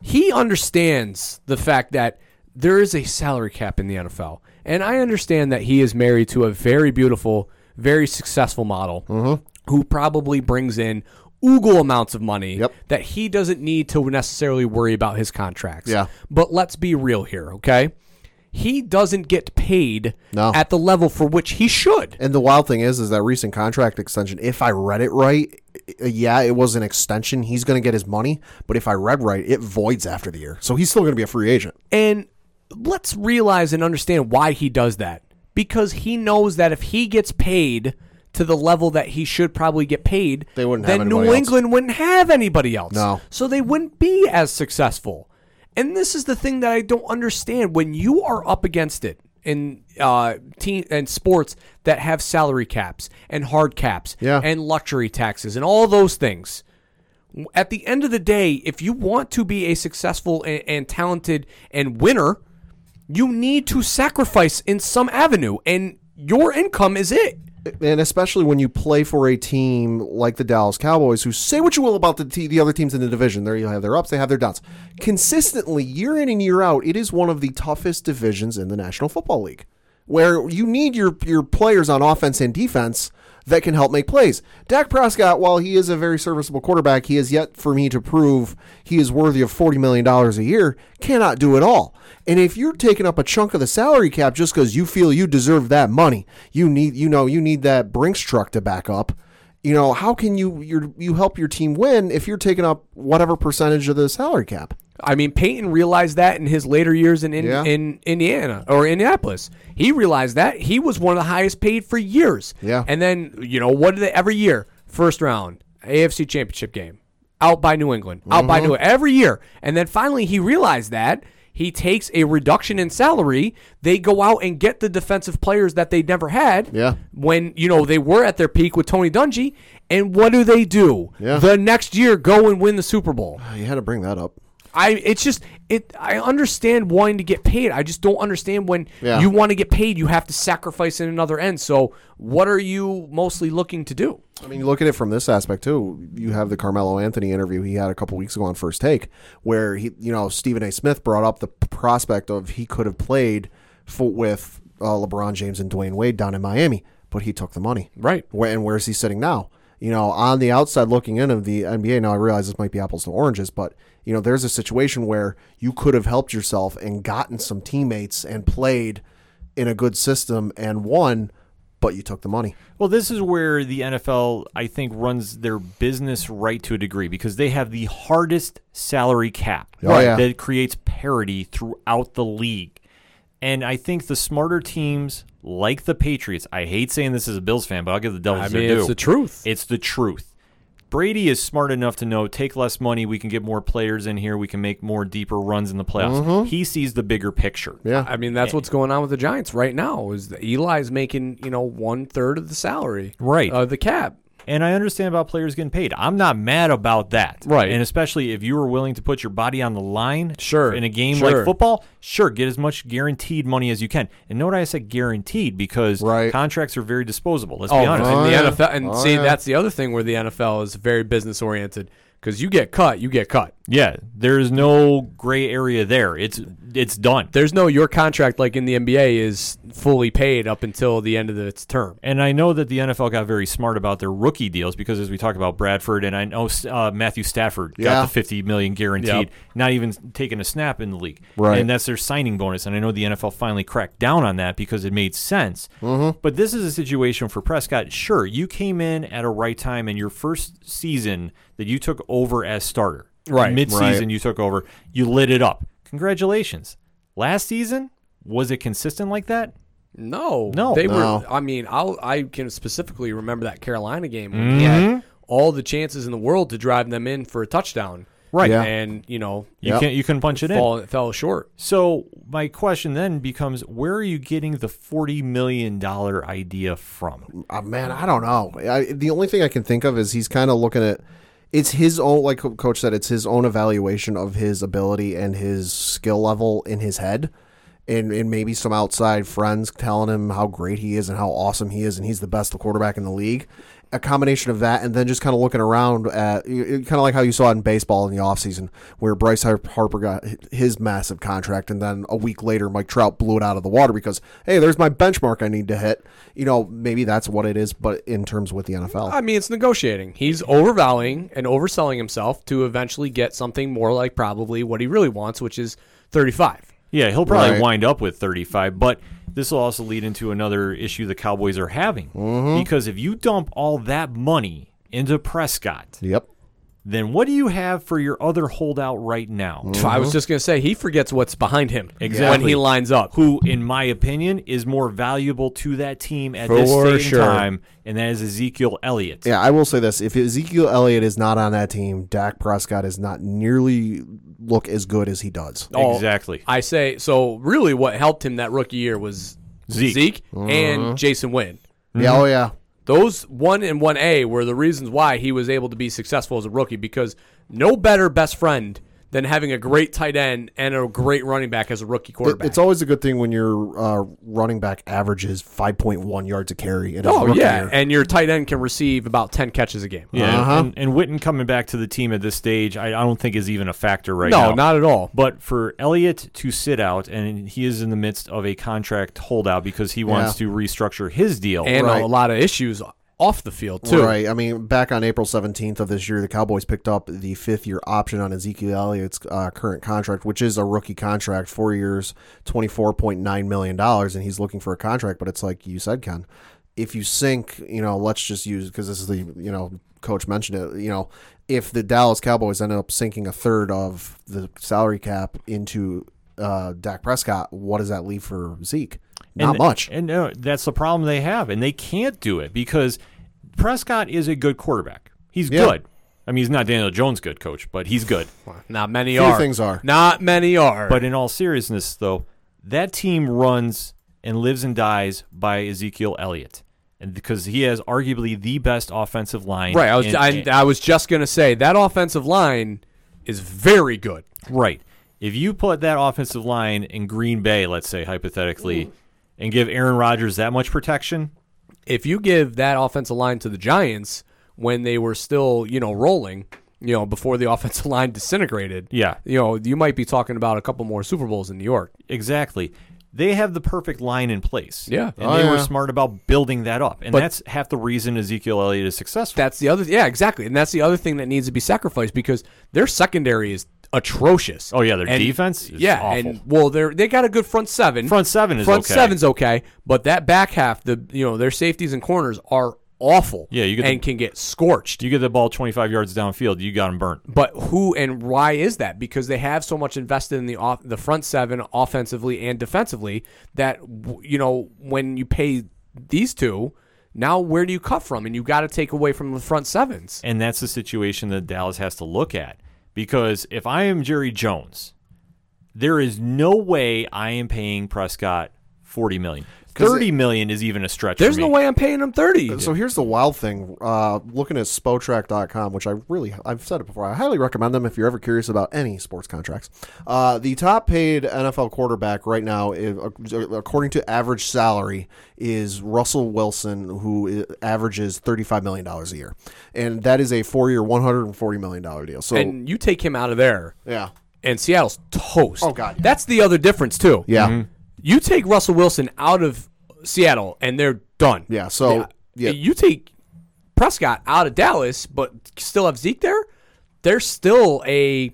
He understands the fact that there is a salary cap in the NFL. And I understand that he is married to a very beautiful, very successful model Mm-hmm. Who probably brings in oogle amounts of money Yep. that he doesn't need to necessarily worry about his contracts. Yeah. But let's be real here, okay? He doesn't get paid No. at the level for which he should. And the wild thing is, is that recent contract extension. If I read it right, yeah, it was an extension. He's going to get his money, but if I read right, it voids after the year, so he's still going to be a free agent. And let's realize and understand why he does that. Because he knows that if he gets paid to the level that he should probably get paid, They wouldn't have then New anybody else. England wouldn't have anybody else. No. So they wouldn't be as successful. And this is the thing that I don't understand. When you are up against it in uh, team and sports that have salary caps and hard caps Yeah. and luxury taxes and all those things, at the end of the day, if you want to be a successful and, and talented and winner, you need to sacrifice in some avenue, and your income is it. And especially when you play for a team like the Dallas Cowboys, who say what you will about the te- the other teams in the division, there you have their ups, they have their downs. Consistently, year in and year out, it is one of the toughest divisions in the National Football League, where you need your your players on offense and defense that can help make plays. Dak Prescott, while he is a very serviceable quarterback, he has yet for me to prove he is worthy of forty million dollars a year. Cannot do it all. And if you're taking up a chunk of the salary cap just because you feel you deserve that money, you need you know you need that Brinks truck to back up. You know how can you you you help your team win if you're taking up whatever percentage of the salary cap? I mean, Peyton realized that in his later years in in, Yeah. in Indiana or Indianapolis. He realized that he was one of the highest paid for years. Yeah. And then you know what did they every year first round AFC Championship game out by New England out by mm-hmm. New England, every year, and then finally he realized that he takes a reduction in salary. They go out and get the defensive players that they never had. Yeah. When you know they were at their peak with Tony Dungy, and what do they do? Yeah. The next year, go and win the Super Bowl. You had to bring that up. I it's just it I understand wanting to get paid. I just don't understand when Yeah. you want to get paid, you have to sacrifice in another end. So what are you mostly looking to do? I mean, you look at it from this aspect too. You have the Carmelo Anthony interview he had a couple weeks ago on First Take, where he, you know, Stephen A. Smith brought up the p- prospect of he could have played for, with uh, LeBron James and Dwyane Wade down in Miami, but he took the money. Right. Where, and where's he sitting now? You know, on the outside looking in of the NBA. Now I realize this might be apples to oranges, but you know, there's a situation where you could have helped yourself and gotten some teammates and played in a good system and won, but you took the money. Well, this is where the NFL, I think, runs their business right to a degree because they have the hardest salary cap Oh, yeah. that creates parity throughout the league. And I think the smarter teams, like the Patriots, I hate saying this as a Bills fan, but I'll give the Devils I their mean, due. it's the truth. It's the truth. Brady is smart enough to know take less money, we can get more players in here, we can make more deeper runs in the playoffs. He sees the bigger picture. Mm-hmm. Yeah. I mean, that's what's going on with the Giants right now. Is that Eli's making you know one third of the salary, Right. Uh, the cap. And I understand about players getting paid. I'm not mad about that. Right. And especially if you were willing to put your body on the line Sure. in a game Sure. like football, sure, get as much guaranteed money as you can. And note I said guaranteed because Right. contracts are very disposable. Let's Oh, be honest. and Oh, the yeah. NFL, and Oh, see, yeah. that's the other thing where the NFL is very business oriented because you get cut, you get cut. Yeah, there's no gray area there. It's it's done. There's no your contract like in the NBA is fully paid up until the end of the, its term. And I know that the NFL got very smart about their rookie deals because, as we talk about Bradford, and I know uh, Matthew Stafford got Yeah. the fifty million guaranteed, Yep. not even taking a snap in the league, Right. And that's their signing bonus. And I know the NFL finally cracked down on that because it made sense. Mm-hmm. But this is a situation for Prescott. Sure, you came in at a right time in your first season that you took over as starter. Right. mid-season Right. you took over, you lit it up. Congratulations. Last season was it consistent like that? No, No. they No. were. I mean, I'll, I can specifically remember that Carolina game when he had all the chances in the world to drive them in for a touchdown. Right. Yeah. and you know, You Yep. can't you couldn't punch it in. fall, fell short. So my question then becomes, where are you getting the forty million dollar idea from? Uh, man, I don't know. I, the only thing I can think of is he's kind of looking at it's his own, like Coach said, it's his own evaluation of his ability and his skill level in his head. And, and maybe some outside friends telling him how great he is and how awesome he is and he's the best quarterback in the league. A combination of that and then just kind of looking around at kind of like how you saw it in baseball in the offseason where Bryce Harper got his massive contract and then a week later Mike Trout blew it out of the water because hey there's my benchmark I need to hit you know maybe that's what it is but in terms with the NFL I mean, it's negotiating. He's overvaluing and overselling himself to eventually get something more like probably what he really wants, which is thirty-five. Yeah, he'll probably Right. wind up with thirty five, but this will also lead into another issue the Cowboys are having. Mm-hmm. Because if you dump all that money into Prescott, yep then what do you have for your other holdout right now? I was just gonna say he forgets what's behind him exactly. when he lines up. Who, in my opinion, is more valuable to that team at For this stage sure. in time, and that is Ezekiel Elliott. yeah I will say this if Ezekiel Elliott is not on that team Dak Prescott is not nearly look as good as he does Oh, Exactly. I say so. Really, what helped him that rookie year was Zeke. and mm-hmm. Jason Witten. yeah oh yeah Those one and one A were the reasons why he was able to be successful as a rookie because no better best friend than having a great tight end and a great running back as a rookie quarterback. it's always a good thing when your uh, running back averages 5.1 yards a carry in his oh rookie yeah, year. and your tight end can receive about ten catches a game. Yeah, Uh-huh. and, and Witten coming back to the team at this stage, I, I don't think is even a factor right no, now. No, not at all. But for Elliott to sit out, and he is in the midst of a contract holdout because he wants Yeah. to restructure his deal. And Right. a lot of issues off the field too. Right. I mean, back on April 17th of this year, the Cowboys picked up the fifth year option on Ezekiel Elliott's uh, current contract, which is a rookie contract, four years, $24.9 million. And he's looking for a contract. But it's like you said, Ken, if you sink, you know, let's just use, because this is the, you know, coach mentioned it, you know, if the Dallas Cowboys ended up sinking a third of the salary cap into uh, Dak Prescott, what does that leave for Zeke? Not And- much. And no, that's the problem they have, and they can't do it because Prescott is a good quarterback. He's Yeah. good. I mean, he's not Daniel Jones good coach, but he's good. Not many Few are. things are. Not many are. But in all seriousness, though, that team runs and lives and dies by Ezekiel Elliott, and because he has arguably the best offensive line. right, I was in- I, I was just gonna say that offensive line is very good. right. If you put that offensive line in Green Bay, let's say hypothetically, and give Aaron Rodgers that much protection, If you give that offensive line to the Giants when they were still, you know, rolling, you know, before the offensive line disintegrated, Yeah. you know, you might be talking about a couple more Super Bowls in New York. exactly. They have the perfect line in place. Yeah. And Oh, they were smart about building that up. And But- that's half the reason Ezekiel Elliott is successful. That's the other, yeah, exactly, and that's the other thing that needs to be sacrificed because their secondary is atrocious. Oh, yeah, their And- defense is yeah, awful. and well, they're they got a good front seven. Front seven is front okay. seven's okay, but that back half, the you know their safeties and corners are awful. Yeah, you get the- and can get scorched. you get the ball 25 yards downfield, you got them burnt. But who and why is that? Because they have so much invested in the off, the front seven offensively and defensively that you know when you pay these two, now where do you cut from? And you got to take away from the front sevens. And that's the situation that Dallas has to look at. Because if I am Jerry Jones, there is no way I am paying Prescott 40 million. 30 million is even a stretch There's for no way I'm paying them thirty. So here's the wild thing. Uh, looking at Spotrac.com, which I really, I've said it before, I highly recommend them if you're ever curious about any sports contracts. Uh, the top paid NFL quarterback right now, is, according to average salary, is Russell Wilson, who averages $35 million a year. And that is a four year, $140 million deal. So, and you take him out of there, yeah. and Seattle's toast. Oh, God, yeah. that's the other difference too. Yeah. You take Russell Wilson out of Seattle, and they're done. Yeah, so, yeah. you take Prescott out of Dallas, but still have Zeke there. They're still a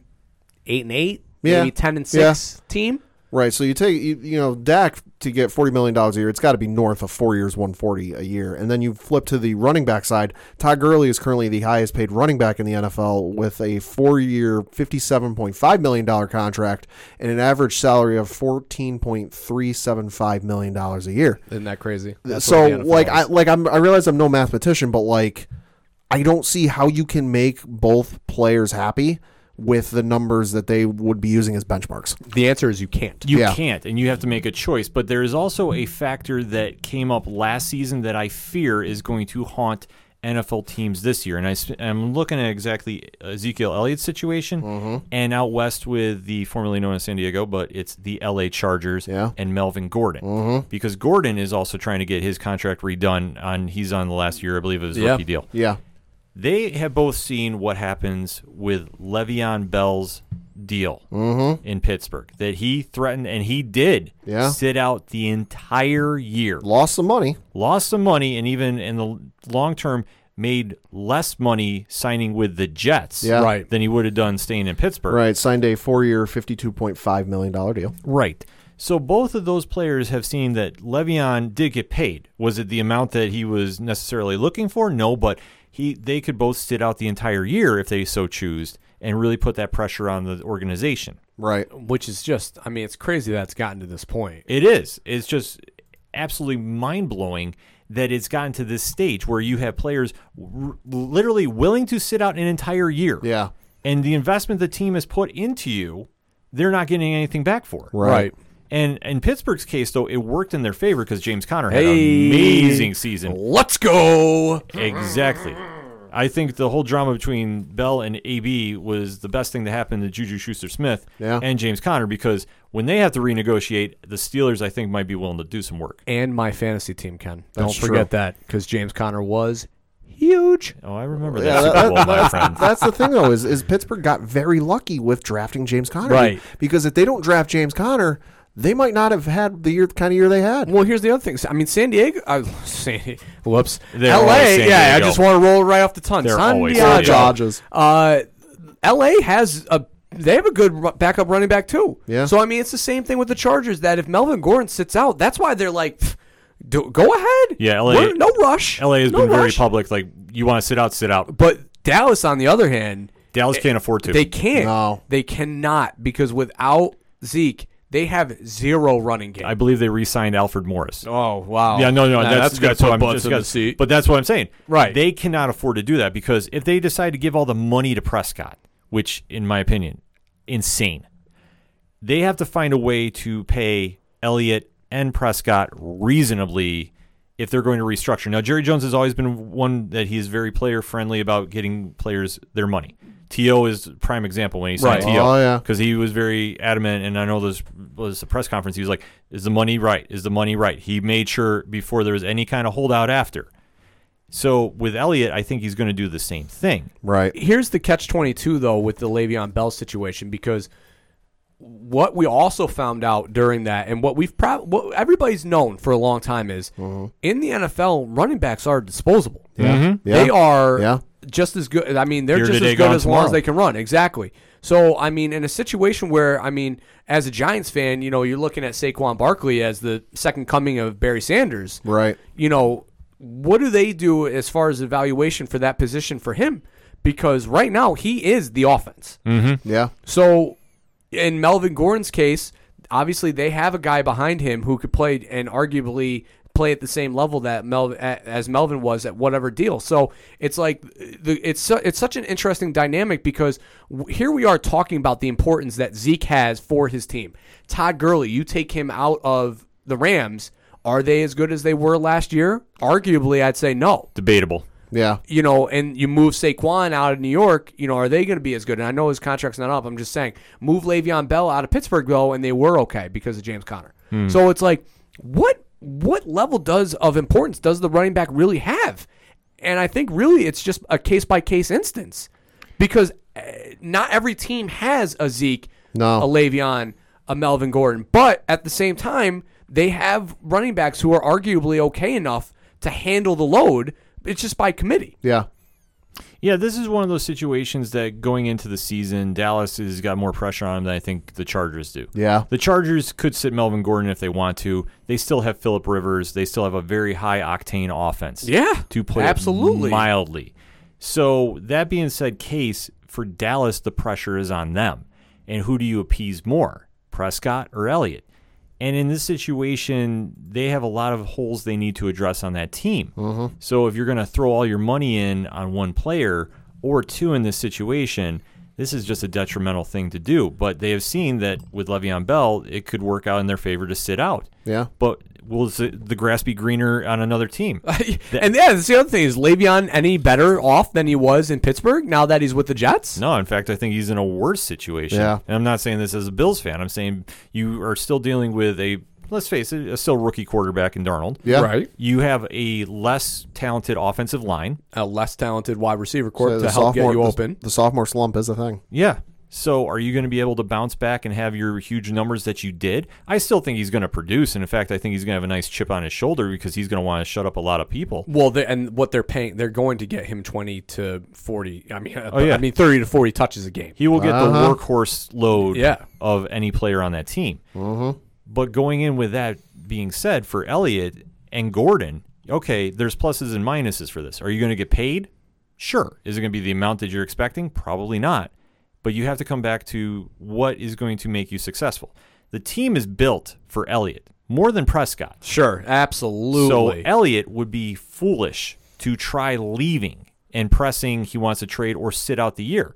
eight and eight, Yeah. maybe ten and Yeah. six team. Right. So you take you, you know Dak to get forty million dollars a year. It's got to be north of four years, one forty a year. And then you flip to the running back side. Todd Gurley is currently the highest paid running back in the NFL with a four year, fifty seven point five million dollar contract and an average salary of fourteen point three seven five million dollars a year. Isn't that crazy? Uh, That's so what the NFL like I like I'm, I realize I'm no mathematician, but like I don't see how you can make both players happy with the numbers that they would be using as benchmarks. the answer is you can't. You Yeah. can't, and you have to make a choice. But there is also a factor that came up last season that I fear is going to haunt NFL teams this year. And I, sp- I'm looking at exactly Ezekiel Elliott's situation, Mm-hmm. and out west with the formerly known as San Diego, but it's the LA Chargers Yeah. and Melvin Gordon. Mm-hmm. Because Gordon is also trying to get his contract redone. On he's on the last year, I believe, of his Yeah. rookie deal. Yeah. They have both seen what happens with Le'Veon Bell's deal mm-hmm. in Pittsburgh. That he threatened, and he did Yeah. sit out the entire year, Lost some money. lost some money, and even in the long term made less money signing with the Jets Yeah. Right. than he would have done staying in Pittsburgh. Right, signed a four-year, fifty-two point five million dollar deal. Right. So both of those players have seen that Le'Veon did get paid. Was it the amount that he was necessarily looking for? No, but he they could both sit out the entire year if they so choose and really put that pressure on the organization. Right. which is just, I mean, it's crazy that it's gotten to this point. It is. It's just absolutely mind blowing that it's gotten to this stage where you have players r- literally willing to sit out an entire year. Yeah. And the investment the team has put into you, they're not getting anything back for. It. Right. And in Pittsburgh's case, though, it worked in their favor because James Conner had Hey. an amazing season. Let's go. Exactly. I think the whole drama between Bell and AB was the best thing that happened to Juju Schuster Smith Yeah. and James Conner because when they have to renegotiate, the Steelers, I think, might be willing to do some work. And my fantasy team, Ken. That's Don't forget true. that because James Conner was huge. Oh, I remember Yeah, that that- Super Bowl, my friend. That's the thing, though, is, is Pittsburgh got very lucky with drafting James Conner. Right. Because if they don't draft James Conner, they might not have had the year the kind of year they had. Well, here's the other thing. I mean, San Diego. Uh, San, whoops. They're L.A. always San yeah, I just want to roll right off the tongue. They're San Diego. San Dodgers. Uh, L.A. has a. They have a good backup running back too. Yeah. So I mean, it's the same thing with the Chargers. That if Melvin Gordon sits out, that's why they're like, do, go ahead. Yeah, LA We're- no rush. LA has No been very public. Like, you want to sit out, sit out. But Dallas, on the other hand, Dallas can't afford to. They can't. No. They cannot because without Zeke, they have zero running game. I believe they re-signed Alfred Morris. oh wow. Yeah, no, no, Nah, that's, gonna that's what I'm just in the gonna- seat. But that's what I'm saying. Right. They cannot afford to do that because if they decide to give all the money to Prescott, which in my opinion, insane, they have to find a way to pay Elliott and Prescott reasonably if they're going to restructure. Now, Jerry Jones has always been one that he is very player friendly about getting players their money. T.O. is a prime example when he signed Right. T.O. Oh, yeah. Because he was very adamant, and I know this was a press conference. He was like, "Is the money right? Is the money right?" He made sure before there was any kind of holdout after. So with Elliott, I think he's going to do the same thing. Right. here's the catch 22 though with the Le'Veon Bell situation because what we also found out during that and what we've prob- what everybody's known for a long time is mm-hmm. in the NFL running backs are disposable. Mm-hmm. Yeah. They are Yeah. just as good. I mean, they're Here just as good gone as long as they can run. Exactly. So, I mean, in a situation where, I mean, as a Giants fan, you know, you're looking at Saquon Barkley as the second coming of Barry Sanders. Right. You know, what do they do as far as evaluation for that position for him? Because right now he is the offense. Mm-hmm. Yeah. So, in Melvin Gordon's case, obviously they have a guy behind him who could play and arguably play at the same level that Mel as Melvin was at whatever deal. So it's like the it's it's such an interesting dynamic because here we are talking about the importance that Zeke has for his team. Todd Gurley, you take him out of the Rams. Are they as good as they were last year? Arguably, I'd say no Debatable. Yeah. you know, and you move Saquon out of New York, you know, are they going to be as good? And I know his contract's not up. I'm just saying, move Le'Veon Bell out of Pittsburgh though, and they were okay because of James Conner. So it's like, what what level does of importance does the running back really have? And I think really it's just a case by case instance because uh, not every team has a Zeke, No. a Le'Veon, a Melvin Gordon, but at the same time they have running backs who are arguably okay enough to handle the load. It's just by committee. Yeah. Yeah, this is one of those situations that going into the season, Dallas has got more pressure on them than I think the Chargers do. Yeah. The Chargers could sit Melvin Gordon if they want to. They still have Philip Rivers. They still have a very high octane offense. Yeah, to play absolutely. mildly. So that being said, case for Dallas, the pressure is on them. And who do you appease more, Prescott or Elliott? And in this situation, they have a lot of holes they need to address on that team. Mm-hmm. So if you're going to throw all your money in on one player or two in this situation, this is just a detrimental thing to do. But they have seen that with Le'Veon Bell, it could work out in their favor to sit out. Yeah. But will the the grass be greener on another team? and yeah, that's the other thing is Le'Veon any better off than he was in Pittsburgh now that he's with the Jets? No, in fact, I think he's in a worse situation. Yeah. And I'm not saying this as a Bills fan. I'm saying you are still dealing with a, let's face it, a still rookie quarterback in Darnold. Yeah. Right. You have a less talented offensive line. A less talented wide receiver So corps the to help get sophomore- you the- open. The sophomore slump is a thing. Yeah. So are you going to be able to bounce back and have your huge numbers that you did? I still think he's going to produce. And in fact, I think he's going to have a nice chip on his shoulder because he's going to want to shut up a lot of people. Well, they, and what they're paying, they're going to get him twenty to forty. I mean, Oh, yeah. I mean thirty to forty touches a game. He will get Uh-huh. the workhorse load Yeah. of any player on that team. But going in with that being said, for Elliott and Gordon, okay, there's pluses and minuses for this. Are you going to get paid? Sure. Is it going to be the amount that you're expecting? Probably not. But you have to come back to what is going to make you successful. The team is built for Elliott more than Prescott. Sure, absolutely. So Elliott would be foolish to try leaving and pressing he wants to trade or sit out the year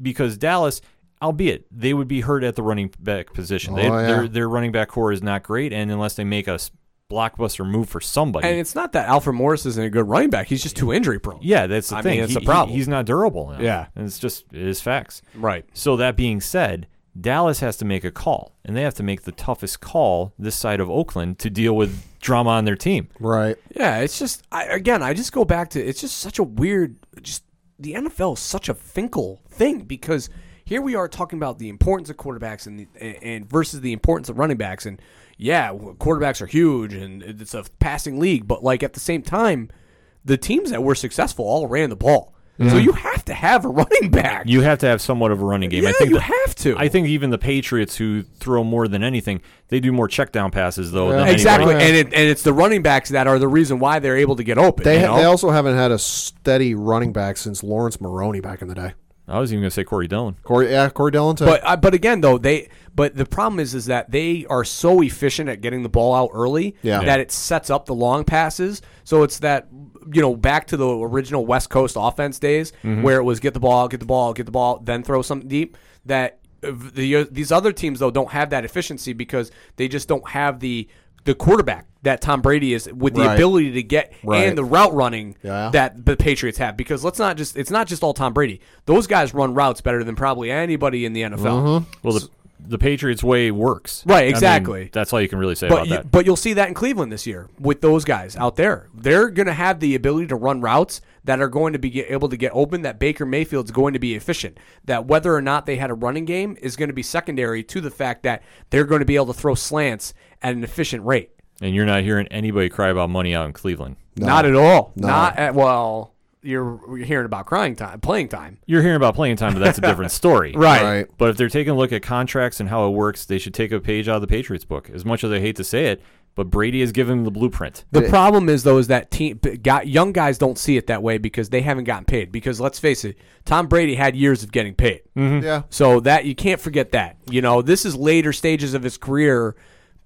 because Dallas, albeit they would be hurt at the running back position. Oh, they, Oh, yeah. their, their running back core is not great, and unless they make a blockbuster move for somebody, and it's not that Alfred Morris isn't a good running back; he's just too injury prone. yeah, that's the I thing. mean, it's He- a problem. he- he's not durable. Enough. Yeah. and it's just it is facts. Right. So that being said, Dallas has to make a call, and they have to make the toughest call this side of Oakland to deal with drama on their team. Right. Yeah, it's just I, again, I just go back to it's just such a weird just the NFL is such a finkel thing because here we are talking about the importance of quarterbacks and the, and versus the importance of running backs and yeah, quarterbacks are huge and it's a passing league, but like at the same time, the teams that were successful all ran the ball. So mm-hmm. you have to have a running back. You have to have somewhat of a running game. yeah, I think you the- have to. I think even the Patriots, who throw more than anything, they do more check down passes though. Yeah. Than exactly, anybody. and it, and it's the running backs that are the reason why they're able to get open. They you know? they also haven't had a steady running back since Laurence Maroney back in the day. I was even going to say Corey Dillon. Corey, yeah, Corey Dillon. Too. But uh, but again though they but the problem is is that they are so efficient at getting the ball out early Yeah. that it sets up the long passes. So it's that you know back to the original West Coast offense days where it was get the ball, get the ball, get the ball, then throw something deep. That uh, the, these other teams though don't have that efficiency because they just don't have the the quarterback that Tom Brady is with the Right. ability to get Right. and the route running Yeah. that the Patriots have because let's not just it's not just all Tom Brady. Those guys run routes better than probably anybody in the NFL. Mm-hmm. Well, the, the Patriots way works. Right, I mean, exactly. that's all you can really say But about you, that. but you'll see that in Cleveland this year with those guys out there. They're going to have the ability to run routes that are going to be get, able to get open. That Baker Mayfield's going to be efficient. That whether or not they had a running game is going to be secondary to the fact that they're going to be able to throw slants at an efficient rate. and you're not hearing anybody cry about money out in Cleveland. Not at all. Not at well. You're, you're hearing about crying time, playing time. You're hearing about playing time, but that's a different story. Right. right? But if they're taking a look at contracts and how it works, they should take a page out of the Patriots book. As much as I hate to say it, but Brady has given them the blueprint. The problem is though is that team got young guys don't see it that way because they haven't gotten paid. Because let's face it, Tom Brady had years of getting paid. Mm-hmm. yeah, So that you can't forget that. You know, this is later stages of his career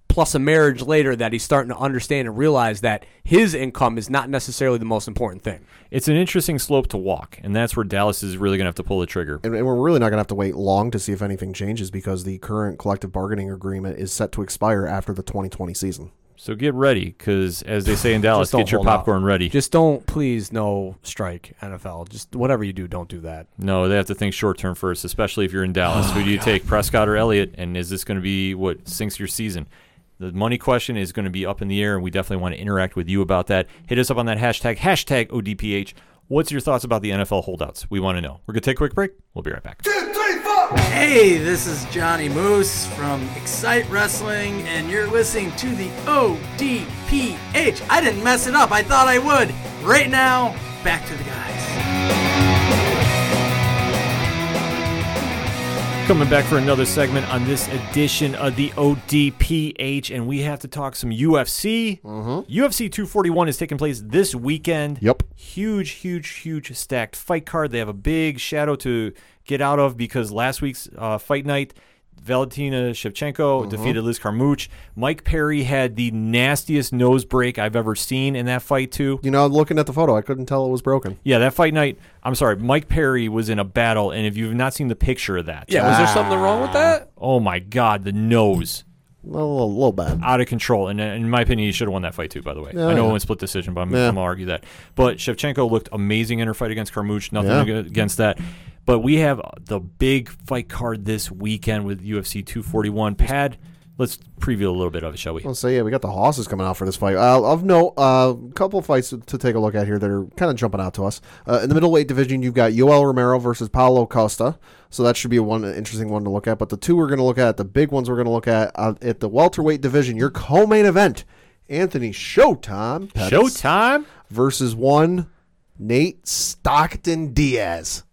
plus a marriage later that he's starting to understand and realize that his income is not necessarily the most important thing. It's an interesting slope to walk, and that's where Dallas is really going to have to pull the trigger. and, and we're really not going to have to wait long to see if anything changes because the current collective bargaining agreement is set to expire after the 2020 season. So get ready, because as they say in Dallas, don't get your hold out. popcorn ready. Just don't please no strike NFL. Just whatever you do, don't do that. No, they have to think short term first, especially if you're in Dallas. Who do you take, Prescott or Elliott? And is this going to be what sinks your season? The money question is going to be up in the air, and we definitely want to interact with you about that. Hit us up on that hashtag, hashtag ODPH. What's your thoughts about the NFL holdouts? We want to know. We're going to take a quick break. We'll be right back. Two, three, four. Hey, this is Johnny Moose from Excite Wrestling, and you're listening to the ODPH. I didn't mess it up, I thought I would. Right now, back to the guys. Coming back for another segment on this edition of the ODPH, and we have to talk some UFC. UFC 241 is taking place this weekend. Yep. Huge, huge, huge stacked fight card. They have a big shadow to get out of because last week's uh, fight night, Valentina Shevchenko mm-hmm. defeated Liz Carmouche. Mike Perry had the nastiest nose break I've ever seen in that fight, too. You know, looking at the photo, I couldn't tell it was broken. Yeah, that fight night, I'm sorry, Mike Perry was in a battle, and if you've not seen the picture of that, Yeah, was there something wrong with that? oh my God, the nose. A little, little bad. out of control. And in my opinion, he should have won that fight too. By the way, Yeah, I know yeah. it went split decision, but I'm, Yeah. I'm gonna argue that. But Shevchenko looked amazing in her fight against Carmouche. Nothing Yeah. against that. But we have the big fight card this weekend with UFC 241. Pad, let's preview a little bit of it, shall we? I'll yeah, we got the horses coming out for this fight. Uh, of note, a uh, couple fights to, take a look at here that are kind of jumping out to us. Uh, in the middleweight division, you've got Yoel Romero versus Paulo Costa. So that should be a one interesting one to look at. But the two we're going to look at, the big ones we're going to look at uh, at the welterweight division, your co-main event, Anthony Showtime Pettis Showtime. versus one Nate Stockton Diaz.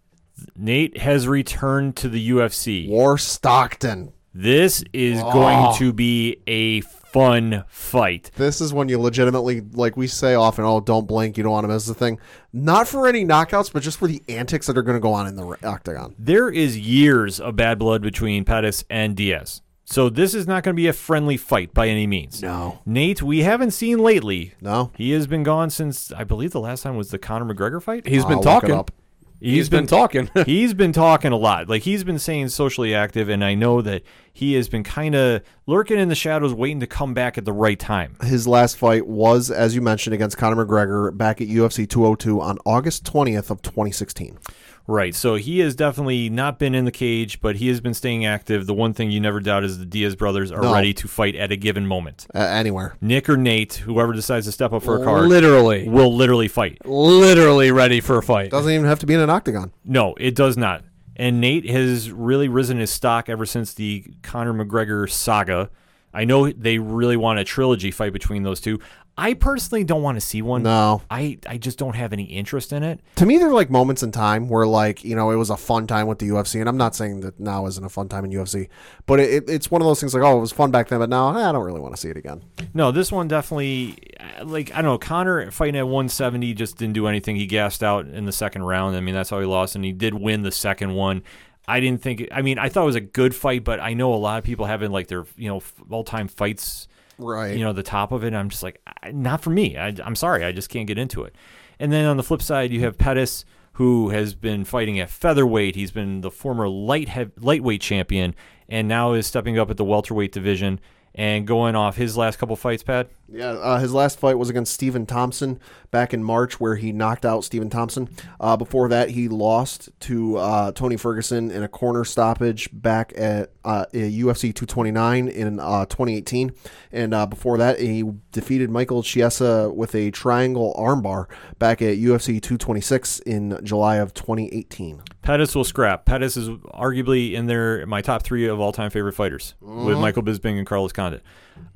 Nate has returned to the UFC. War Stockton. This is oh. going to be a fun fight. This is when you legitimately, like we say often, oh, don't blink, you don't want to miss the thing. Not for any knockouts, but just for the antics that are going to go on in the octagon. there is years of bad blood between Pettis and Diaz. So this is not going to be a friendly fight by any means. No. Nate, we haven't seen lately. No. He has been gone since I believe the last time was the Conor McGregor fight. He's I'll been look it talking. Up. he's been talking. he's been talking a lot. Like he's been saying socially active, and I know that he has been kind of lurking in the shadows, waiting to come back at the right time. His last fight was, as you mentioned, against Conor McGregor back at UFC 202 on August 20th of 2016. Right. So he has definitely not been in the cage, but he has been staying active. The one thing you never doubt is the Diaz brothers are No. ready to fight at a given moment. Uh, anywhere. Nick or Nate, whoever decides to step up for a card, literally, will literally fight. literally ready for a fight. Doesn't even have to be in an octagon. No, it does not. And Nate has really risen his stock ever since the Conor McGregor saga. I know they really want a trilogy fight between those two. I personally don't want to see one. No. I, I just don't have any interest in it. To me, they're like moments in time where, like, you know, it was a fun time with the UFC, and I'm not saying that now isn't a fun time in UFC, but it, it, it's one of those things like, oh, it was fun back then, but now eh, I don't really want to see it again. No, this one definitely, uh, like, I don't know, Conor fighting at 170 just didn't do anything. He gassed out in the second round. I mean, that's how he lost, and he did win the second one. I didn't think, I mean, I thought it was a good fight, but I know a lot of people having, like, their, you know, all time fights Right. you know the top of it. I'm just like, not for me. I, I'm sorry, I just can't get into it. And then on the flip side, you have Pettis, who has been fighting at featherweight. He's been the former light hev- lightweight champion, and now is stepping up at the welterweight division and going off his last couple fights. Pat, Yeah, uh, his last fight was against Stephen Thompson back in March, where he knocked out Stephen Thompson. Uh, before that, he lost to uh, Tony Ferguson in a corner stoppage back at uh, UFC 229 in uh, 2018. And uh, before that, he defeated Michael Chiesa with a triangle armbar back at UFC 226 in July of 2018. Pettis will scrap. Pettis is arguably in there my top three of all time favorite fighters with Michael Bisping and Carlos Condit.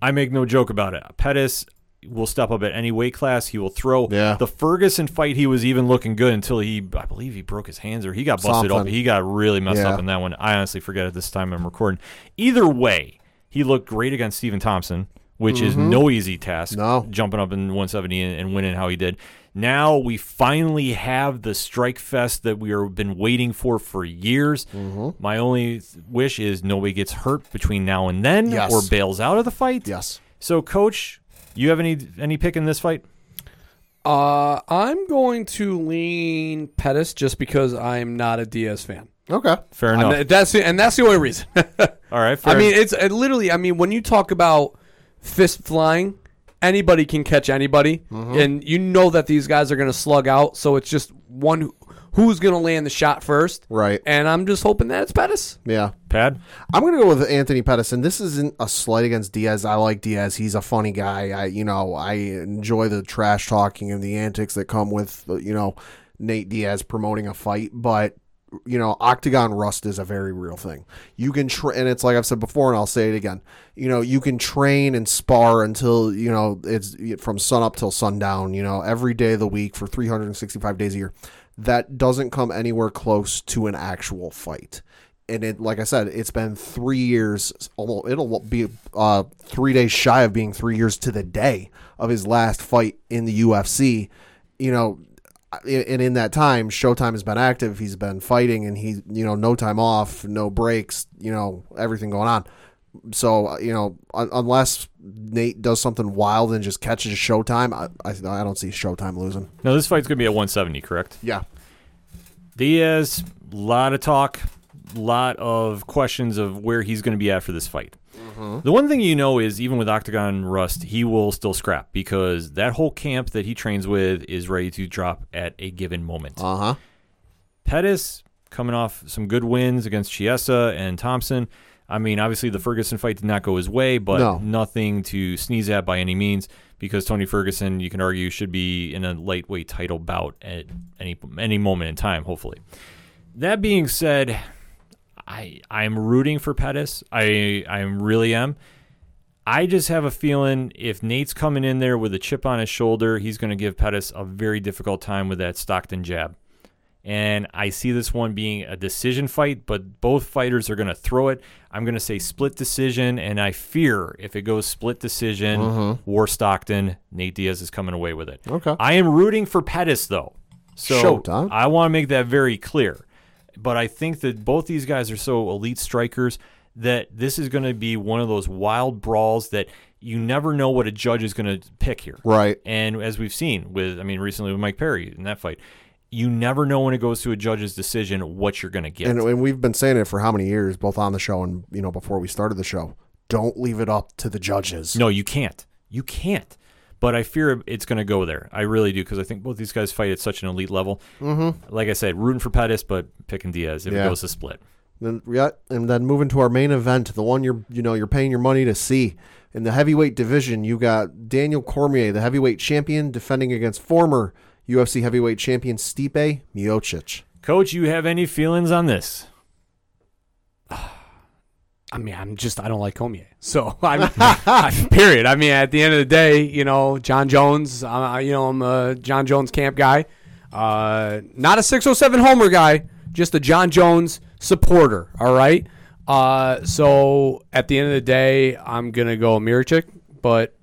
I make no joke about it. Pettis will step up at any weight class. He will throw. Yeah. The Ferguson fight, he was even looking good until he, I believe, he broke his hands or he got busted up. He got really messed Yeah. up in that one. I honestly forget at this time I'm recording. Either way, he looked great against Stephen Thompson, which is no easy task. No. jumping up in 170 and, and winning how he did. Now we finally have the strike fest that we have been waiting for for years. Mm-hmm. My only wish is nobody gets hurt between now and then Yes. or bails out of the fight. Yes. So, coach, you have any any pick in this fight? Uh, I'm going to lean Pettis just because I'm not a Diaz fan. Okay. Fair I'm- enough. that's the, and that's the only reason. All right. Fair I mean, it's it literally. I mean, when you talk about fist flying, anybody can catch anybody, Mm-hmm. and you know that these guys are going to slug out. So it's just one who- who's going to land the shot first, Right. And I'm just hoping that it's Pettis. Yeah. Pad. I'm gonna go with Anthony Pettis, and this isn't a slight against Diaz. I like Diaz; he's a funny guy. I, you know, I enjoy the trash talking and the antics that come with, uh, you know, Nate Diaz promoting a fight. But you know, octagon rust is a very real thing. You can, tra- and it's like I've said before, and I'll say it again. You know, you can train and spar until you know it's from sun up till sundown. You know, every day of the week for 365 days a year. That doesn't come anywhere close to an actual fight and it like I said, it's been three years. Almost, it'll be uh, three days shy of being three years to the day of his last fight in the UFC. You know, and in that time, Showtime has been active. He's been fighting, and he, you know, no time off, no breaks. You know, everything going on. So you know, un- unless Nate does something wild and just catches Showtime, I, I, I don't see Showtime losing. Now this fight's gonna be at 170, correct? Yeah, Diaz, lot of talk, lot of questions of where he's going to be at for this fight. The one thing you know is even with Octagon Rust, he will still scrap because that whole camp that he trains with is ready to drop at a given moment. uh huh. Pettis coming off some good wins against Chiesa and Thompson. I mean, obviously the Ferguson fight did not go his way, but No. nothing to sneeze at by any means. Because Tony Ferguson, you can argue, should be in a lightweight title bout at any any moment in time. Hopefully. That being said, I I'm rooting for Pettis. I I really am. I just have a feeling if Nate's coming in there with a chip on his shoulder, he's going to give Pettis a very difficult time with that Stockton jab. And I see this one being a decision fight, but both fighters are going to throw it. I'm going to say split decision, and I fear if it goes split decision, mm-hmm. War Stockton, Nate Diaz is coming away with it. Okay. I am rooting for Pettis, though. So Showtime. I want to make that very clear. But I think that both these guys are so elite strikers that this is going to be one of those wild brawls that you never know what a judge is going to pick here. Right. And as we've seen with, I mean, recently with Mike Perry in that fight, you never know when it goes to a judge's decision what you're going to get. And, and we've been saying it for how many years, both on the show and you know before we started the show. Don't leave it up to the judges. no, you can't. You can't. But I fear it's going to go there. I really do because I think both these guys fight at such an elite level. Mm-hmm. Like I said, rooting for Pettis, but picking Diaz if Yeah. it goes to split. Then yeah, and then moving to our main event, the one you're you know you're paying your money to see. In the heavyweight division, you got Daniel Cormier, the heavyweight champion, defending against former UFC heavyweight champion Stipe Miocic. Coach, you have any feelings on this? I mean, I'm just I don't like Cormier. So I'm I, period. I mean, at the end of the day, you know, Jon Jones. Uh, you know, I'm a Jon Jones camp guy. Uh, not a 607 homer guy, just a Jon Jones supporter. All right. Uh, so at the end of the day, I'm gonna go Miocic, but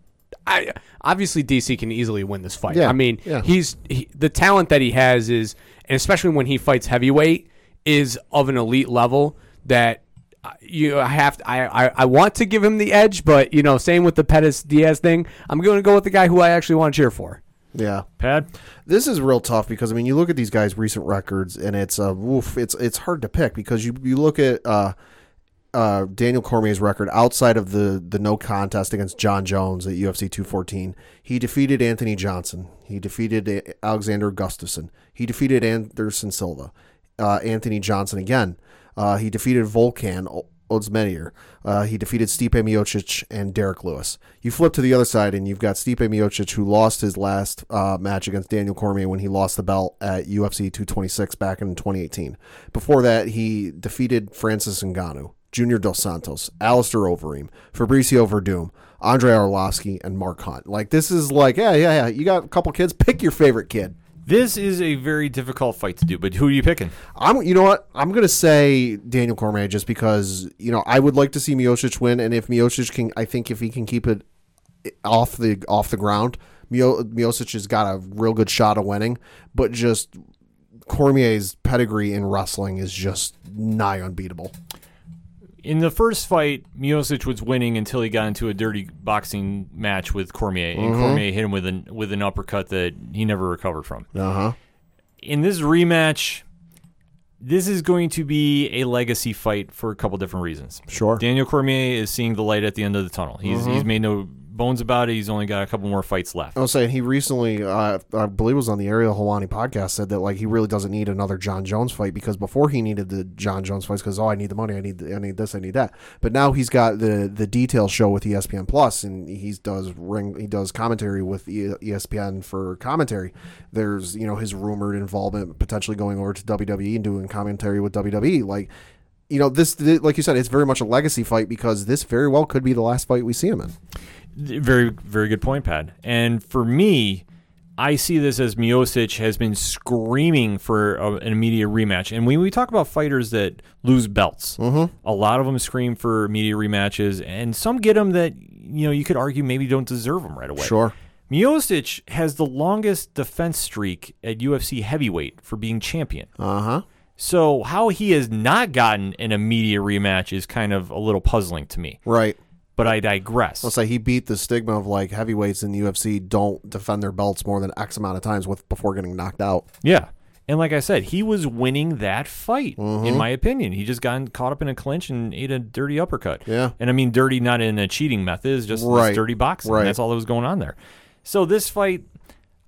I obviously DC can easily win this fight. Yeah, I mean, yeah. he's he, the talent that he has is, and especially when he fights heavyweight, is of an elite level that uh, you have. To, I, I I want to give him the edge, but you know, same with the Pettis Diaz thing. I'm going to go with the guy who I actually want to cheer for. Yeah. Pad. This is real tough because I mean you look at these guys' recent records and it's uh woof, it's it's hard to pick because you you look at uh uh Daniel Cormier's record outside of the the no contest against Jon Jones at UFC 214. He defeated Anthony Johnson. He defeated Alexander Gustafsson. He defeated Anderson Silva. Uh, Anthony Johnson again. Uh, he defeated Volkan O- Uh, he defeated Stipe Miocic and Derrick Lewis. You flip to the other side, and you've got Stipe Miocic, who lost his last uh, match against Daniel Cormier when he lost the belt at UFC 226 back in 2018. Before that, he defeated Francis Ngannou, Junior Dos Santos, Alistair Overeem, Fabricio Werdum, Andrei Arlovski, and Mark Hunt. Like this is like, yeah, yeah, yeah. You got a couple kids. Pick your favorite kid. This is a very difficult fight to do, but who are you picking? I'm, you know what? I'm gonna say Daniel Cormier just because you know I would like to see Miocic win, and if Miocic can, I think if he can keep it off the off the ground, Mio, Miocic has got a real good shot of winning. But just Cormier's pedigree in wrestling is just nigh unbeatable. In the first fight, Miocic was winning until he got into a dirty boxing match with Cormier, and Cormier hit him with an with an uppercut that he never recovered from. Uh huh. In this rematch, this is going to be a legacy fight for a couple different reasons. Sure. Daniel Cormier is seeing the light at the end of the tunnel. He's he's made no bones about it. He's only got a couple more fights left. I was saying he recently, uh, I believe it was on the Ariel Helwani podcast, said that like he really doesn't need another Jon Jones fight because before he needed the Jon Jones fights because oh I need the money, I need I need this, I need that. But now he's got the the detail show with ESPN Plus, and he does ring he does commentary with ESPN for commentary. There's you know his rumored involvement potentially going over to WWE and doing commentary with WWE, like. You know this, like you said, it's very much a legacy fight because this very well could be the last fight we see him in. Very, very good point, Pad. And for me, I see this as Miocic has been screaming for a, an immediate rematch. And when we talk about fighters that lose belts, Mm-hmm. a lot of them scream for immediate rematches, and some get them that you know you could argue maybe don't deserve them right away. Sure. Miocic has the longest defense streak at UFC heavyweight for being champion. Uh huh. So how he has not gotten an immediate rematch is kind of a little puzzling to me. Right. But I digress. Let's say he beat the stigma of like heavyweights in the UFC don't defend their belts more than X amount of times with before getting knocked out. Yeah. And like I said, he was winning that fight, Mm-hmm. in my opinion. He just got caught up in a clinch and ate a dirty uppercut. Yeah. And I mean, dirty not in a cheating method, it's just Right. this dirty boxing. Right. That's all that was going on there. So this fight,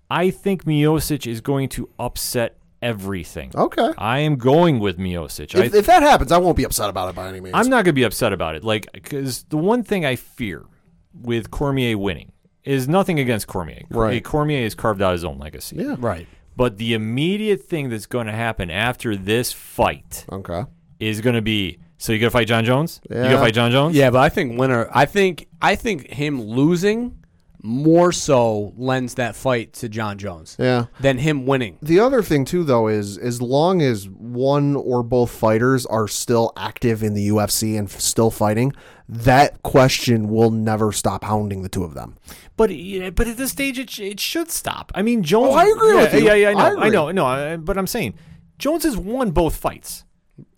I think Miocic is going to upset everything. Okay. I am going with Miocic. I, If, if that happens, I won't be upset about it by any means. I'm not going to be upset about it. Like, because the one thing I fear with Cormier winning is nothing against Cormier. Right. Cormier has carved out his own legacy. Yeah. Right. But the immediate thing that's going to happen after this fight Okay. is going to be so you going to fight Jon Jones? You going to fight Jon Jones? Yeah, but I think winner. I think I think him losing more so lends that fight to Jon Jones Yeah. than him winning. The other thing too, though, is as long as one or both fighters are still active in the UFC and f- still fighting, that question will never stop hounding the two of them. But but at this stage, it, sh- it should stop. I mean, Jones. Oh, I agree yeah, with you. Yeah, yeah, I know. I I, know. No, I- but I'm saying Jones has won both fights.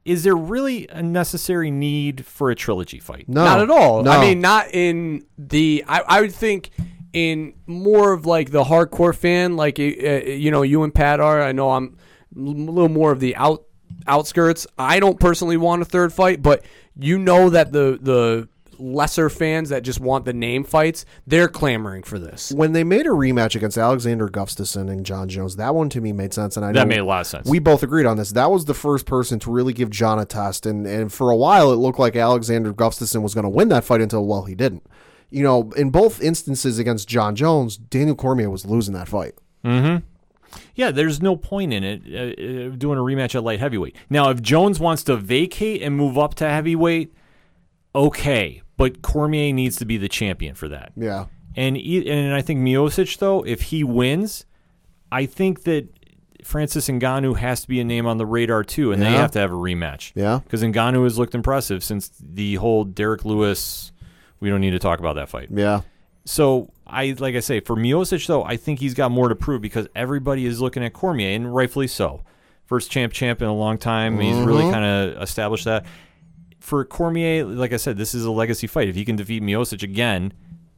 Is there really a necessary need for a trilogy fight? No, Not at all. No. I mean, not in the. I, I would think in more of like the hardcore fan, like uh, you know, you and Pat are. I know I'm a little more of the out outskirts. I don't personally want a third fight, but you know that the the lesser fans that just want the name fights, they're clamoring for this. when they made a rematch against Alexander Gustafsson and Jon Jones, that one to me made sense, and I That made a lot of sense. We both agreed on this. That was the first person to really give Jon a test, and and for a while it looked like Alexander Gustafsson was going to win that fight until well he didn't. You know, in both instances against Jon Jones, Daniel Cormier was losing that fight. Yeah, there's no point in it uh, uh, doing a rematch at light heavyweight. Now, if Jones wants to vacate and move up to heavyweight, okay, but Cormier needs to be the champion for that. Yeah. And and I think Miocic though, if he wins, I think that Francis Ngannou has to be a name on the radar too, and they have to have a rematch. Yeah. because Ngannou has looked impressive since the whole Derrick Lewis. We don't need to talk about that fight. Yeah. So I like I say for Miocic though, I think he's got more to prove because everybody is looking at Cormier and rightfully so. First champ champ in a long time. He's really mm-hmm. kind of established that. For Cormier, like I said, this is a legacy fight. If he can defeat Miocic again,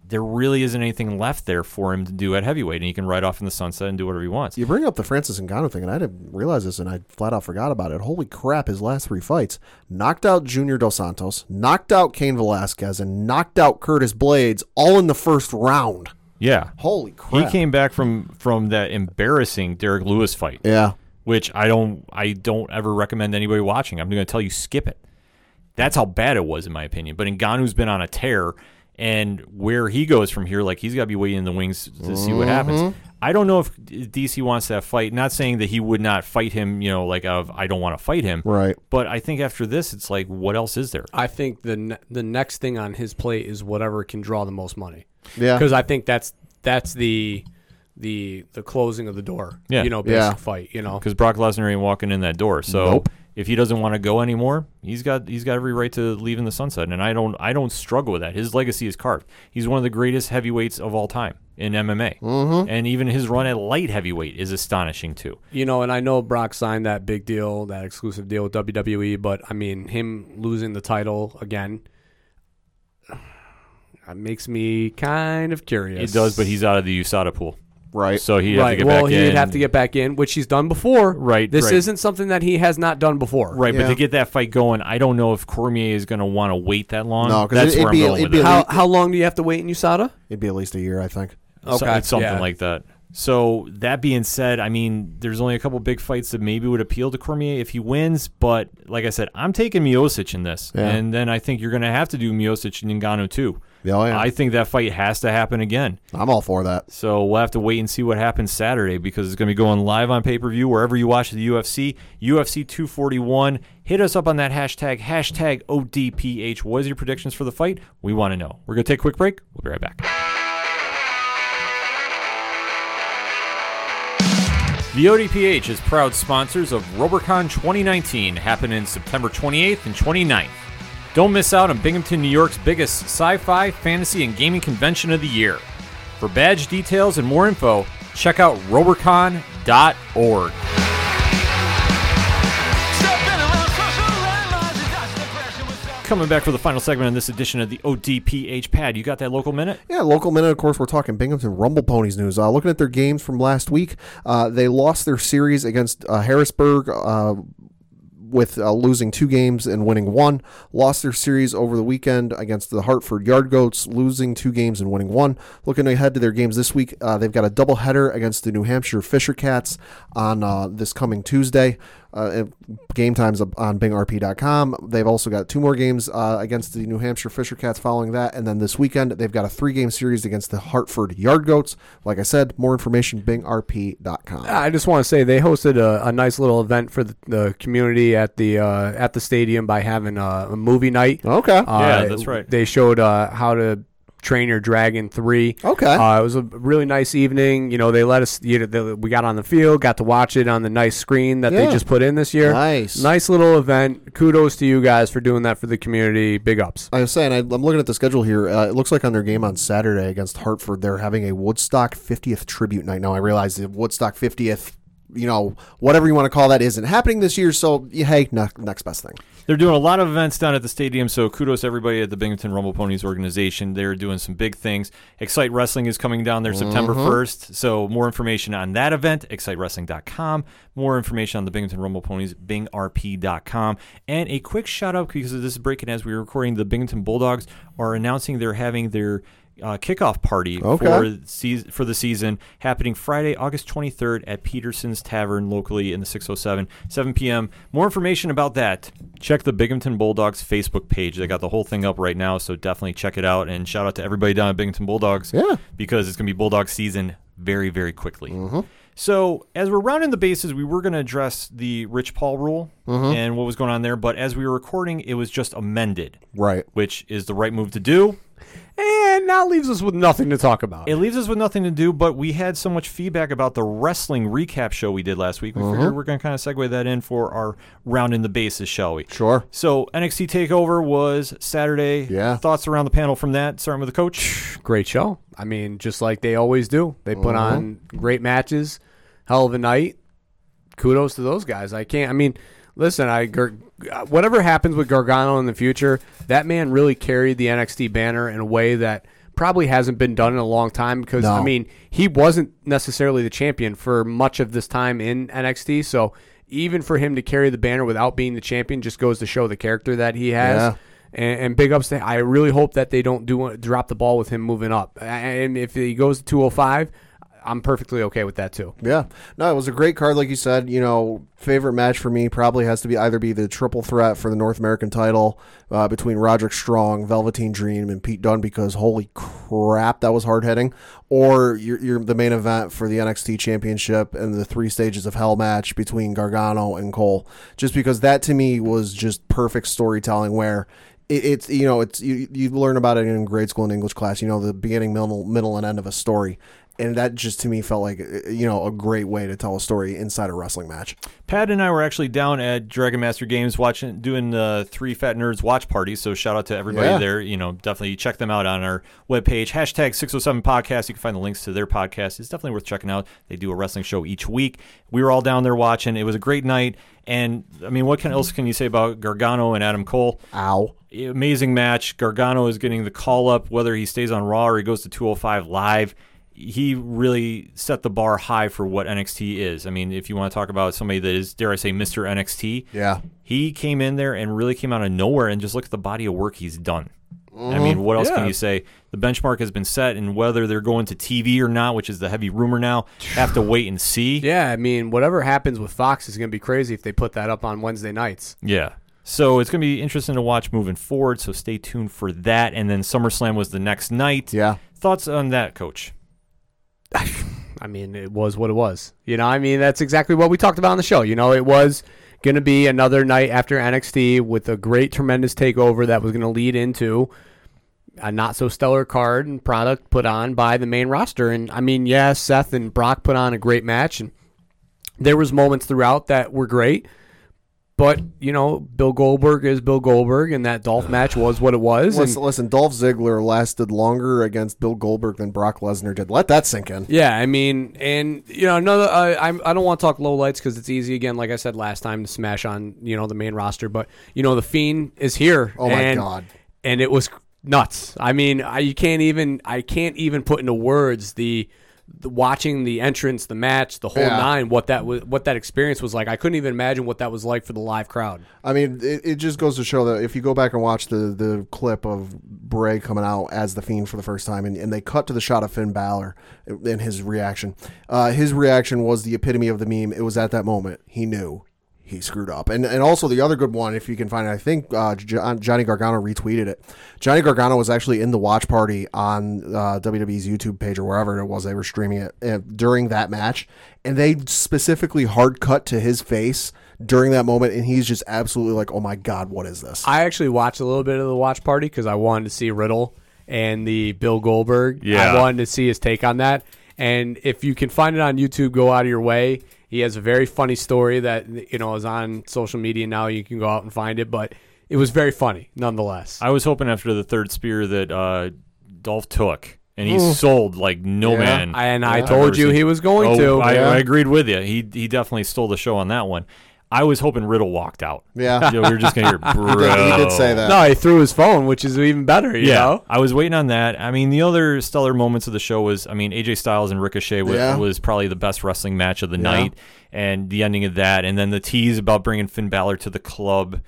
there really isn't anything left there for him to do at heavyweight, and he can ride off in the sunset and do whatever he wants. You bring up the Francis Ngannou thing, and I didn't realize this, and I flat out forgot about it. Holy crap! His last three fights knocked out Junior Dos Santos, knocked out Cain Velasquez, and knocked out Curtis Blaydes, all in the first round. Yeah, Holy crap! he came back from from that embarrassing Derrick Lewis fight. Yeah, which I don't I don't ever recommend anybody watching. I'm going to tell you skip it. That's how bad it was in my opinion. But Ngannou's been on a tear and where he goes from here like he's got to be waiting in the wings to see what happens. Mm-hmm. I don't know if DC wants that fight. Not saying that he would not fight him, you know, like of I don't want to fight him. right. But I think after this it's like what else is there? I think the ne- the next thing on his plate is whatever can draw the most money. Yeah, because I think that's that's the the the closing of the door. Yeah. you know, basic Yeah. fight. You know, Because Brock Lesnar ain't walking in that door. So Nope. If he doesn't want to go anymore, he's got he's got every right to leave in the sunset. And I don't I don't struggle with that. His legacy is carved. He's one of the greatest heavyweights of all time in MMA. Mm-hmm. And even his run at light heavyweight is astonishing too. you know, and I know Brock signed that big deal, that exclusive deal with WWE, but I mean, him losing the title again. That makes me kind of curious. It does, but he's out of the USADA pool. Right. So he'd have to right. well, he'd in. have to get back in, which he's done before. Right, This right. isn't something that he has not done before. Right, but to get that fight going, I don't know if Cormier is going to want to wait that long. No, 'cause that's it- where it'd be- I'm going it'd be it. How how long do you have to wait in USADA? It'd be at least a year, I think. So- Okay, it's something yeah. like that. So that being said, I mean, there's only a couple big fights that maybe would appeal to Cormier if he wins. But like I said, I'm taking Miocic in this, Yeah. and then I think you're going to have to do Miocic and Ngannou too. Yeah, oh, yeah. I think that fight has to happen again. I'm all for that. So we'll have to wait and see what happens Saturday because it's going to be going live on pay per view wherever you watch the UFC. UFC 241. Hit us up on that hashtag, hashtag ODPH. What is your predictions for the fight? We want to know. We're going to take a quick break. We'll be right back. The ODPH is proud sponsors of RoberCon 2019, happening September 28th and 29th. Don't miss out on Binghamton, New York's biggest sci fi, fantasy, and gaming convention of the year. For badge details and more info, check out robercon.org. Coming back for the final segment in this edition of the ODPH Pad. You got that local minute? Yeah, local minute. Of course, we're talking Binghamton Rumble Ponies news. Uh, looking at their games from last week, uh, they lost their series against uh, Harrisburg. Uh, with uh, losing two games and winning one, lost their series over the weekend against the Hartford Yard Goats, losing two games and winning one. Looking ahead to their games this week, uh, they've got a doubleheader against the New Hampshire Fisher Cats on uh, this coming Tuesday. Uh, game times up on bingrp.com. They've also got two more games uh, against the New Hampshire Fisher Cats following that. And then this weekend, they've got a three game series against the Hartford Yard Goats. Like I said, more information, bingrp.com. I just want to say they hosted a, a nice little event for the, the community at the uh, at the stadium by having a, a movie night. Okay. Uh, Yeah, that's right. They showed uh, how to train your dragon three. Okay. Uh, it was a really nice evening. You know, they let us. You know, they, we got on the field, got to watch it on the nice screen that Yeah. they just put in this year. Nice. nice little event. Kudos to you guys for doing that for the community. Big ups. I was saying, I, I'm looking at the schedule here. Uh, it looks like on their game on Saturday against Hartford, they're having a Woodstock 50th tribute night. Now, I realize the Woodstock 50th, you know, whatever you want to call that, isn't happening this year. So, hey, ne- next best thing. They're doing a lot of events down at the stadium, so kudos to everybody at the Binghamton Rumble Ponies organization. They're doing some big things. Excite Wrestling is coming down there September mm-hmm. 1st, so more information on that event, excitewrestling.com. More information on the Binghamton Rumble Ponies, bingrp.com. And a quick shout out, because this is breaking as we were recording, the Binghamton Bulldogs are announcing they're having their uh, kickoff party Okay. for season, for the season happening Friday, August 23rd at Peterson's Tavern locally in the 607, 7 p.m. More information about that, check the Binghamton Bulldogs Facebook page. They got the whole thing up right now, so definitely check it out. And shout out to everybody down at Binghamton Bulldogs Yeah. because it's going to be Bulldog season very, very quickly. So, as we're rounding the bases, we were going to address the Rich Paul rule Mm-hmm. and what was going on there. But as we were recording, it was just amended, Right. which is the right move to do. And now leaves us with nothing to talk about. It leaves us with nothing to do, but we had so much feedback about the wrestling recap show we did last week. We Mm-hmm. figured we're going to kind of segue that in for our rounding the bases, shall we? Sure. So, NXT TakeOver was Saturday. Yeah. Thoughts around the panel from that, starting with the coach? great show. I mean, just like they always do. They put Mm-hmm. on great matches, hell of a night. Kudos to those guys. I can't. I mean, listen. I whatever happens with Gargano in the future, that man really carried the NXT banner in a way that probably hasn't been done in a long time. Because I mean, he wasn't necessarily the champion for much of this time in NXT. So even for him to carry the banner without being the champion, just goes to show the character that he has. Yeah. And, and big ups to I really hope that they don't do drop the ball with him moving up. And if he goes to 205, I'm perfectly okay with that too. Yeah. No, it was a great card, like you said. You know, favorite match for me probably has to be either be the triple threat for the North American title uh, between Roderick Strong, Velveteen Dream, and Pete Dunne because holy crap, that was hard hitting. Or you're, you're the main event for the NXT Championship and the three stages of hell match between Gargano and Cole. Just because that to me was just perfect storytelling where it, it's you know it's you, you learn about it in grade school and English class. You know the beginning, middle, middle, and end of a story, and that just to me felt like you know a great way to tell a story inside a wrestling match. Pat and I were actually down at Dragon Master Games watching, doing the Three Fat Nerds watch party. So shout out to everybody Yeah. there. You know, definitely check them out on our webpage. Hashtag 607 podcast. You can find the links to their podcast. It's definitely worth checking out. They do a wrestling show each week. We were all down there watching. It was a great night. And I mean, what can, else can you say about Gargano and Adam Cole? Ow. amazing match. Gargano is getting the call up, whether he stays on Raw or he goes to 205 live. He really set the bar high for what NXT is. I mean, if you want to talk about somebody that is, dare I say, Mr. NXT, Yeah. he came in there and really came out of nowhere and just look at the body of work he's done. I mm-hmm. mean, what else can you say? The benchmark has been set, and whether they're going to TV or not, which is the heavy rumor now, have to wait and see. Yeah, I mean, whatever happens with Fox is going to be crazy if they put that up on Wednesday nights. Yeah. So it's going to be interesting to watch moving forward. So stay tuned for that. And then SummerSlam was the next night. Yeah. Thoughts on that, Coach? I mean, it was what it was. You know, I mean, that's exactly what we talked about on the show. You know, it was going to be another night after NXT with a great, tremendous takeover that was going to lead into a not so stellar card and product put on by the main roster. And I mean, yeah, Seth and Brock put on a great match, and there was moments throughout that were great. But you know, Bill Goldberg is Bill Goldberg, and that Dolph match was what it was. and- Listen, listen, Dolph Ziggler lasted longer against Bill Goldberg than Brock Lesnar did. Let that sink in. Yeah, I mean, and you know, another. Uh, I'm, I don't want to talk low lights because it's easy again. Like I said last time, to smash on you know the main roster, but you know the fiend is here. Oh, my and- God. And it was nuts. I mean, I, you can't even. I can't even put into words the. The, watching the entrance, the match, the whole Yeah. nine, what that was, what that experience was like. I couldn't even imagine what that was like for the live crowd. I mean, it, it just goes to show that if you go back and watch the, the clip of Bray coming out as the Fiend for the first time, and, and they cut to the shot of Finn Balor and his reaction, uh, his reaction was the epitome of the meme. It was at that moment he knew he screwed up, and and also the other good one, if you can find it, I think uh, John, Johnny Gargano retweeted it. Johnny Gargano was actually in the watch party on uh, WWE's YouTube page or wherever it was they were streaming it uh, during that match, and they specifically hard cut to his face during that moment, and he's just absolutely like, "Oh my god, what is this?" I actually watched a little bit of the watch party because I wanted to see Riddle and the Bill Goldberg. Yeah. I wanted to see his take on that. And if you can find it on YouTube, go out of your way. He has a very funny story that you know is on social media now. You can go out and find it, but it was very funny nonetheless. I was hoping after the third spear that uh, Dolph took, and he sold like no Yeah. man. and I I've told you he was going Oh, to. I, Yeah. I agreed with you. He he definitely stole the show on that one. I was hoping Riddle walked out. Yeah. You know, we were just gonna hear, bro. he, did, he did say that. no, he threw his phone, which is even better. You Yeah, know? I was waiting on that. I mean, the other stellar moments of the show was, I mean, AJ Styles and Ricochet was, Yeah. was probably the best wrestling match of the night, and the ending of that, and then the tease about bringing Finn Balor to the club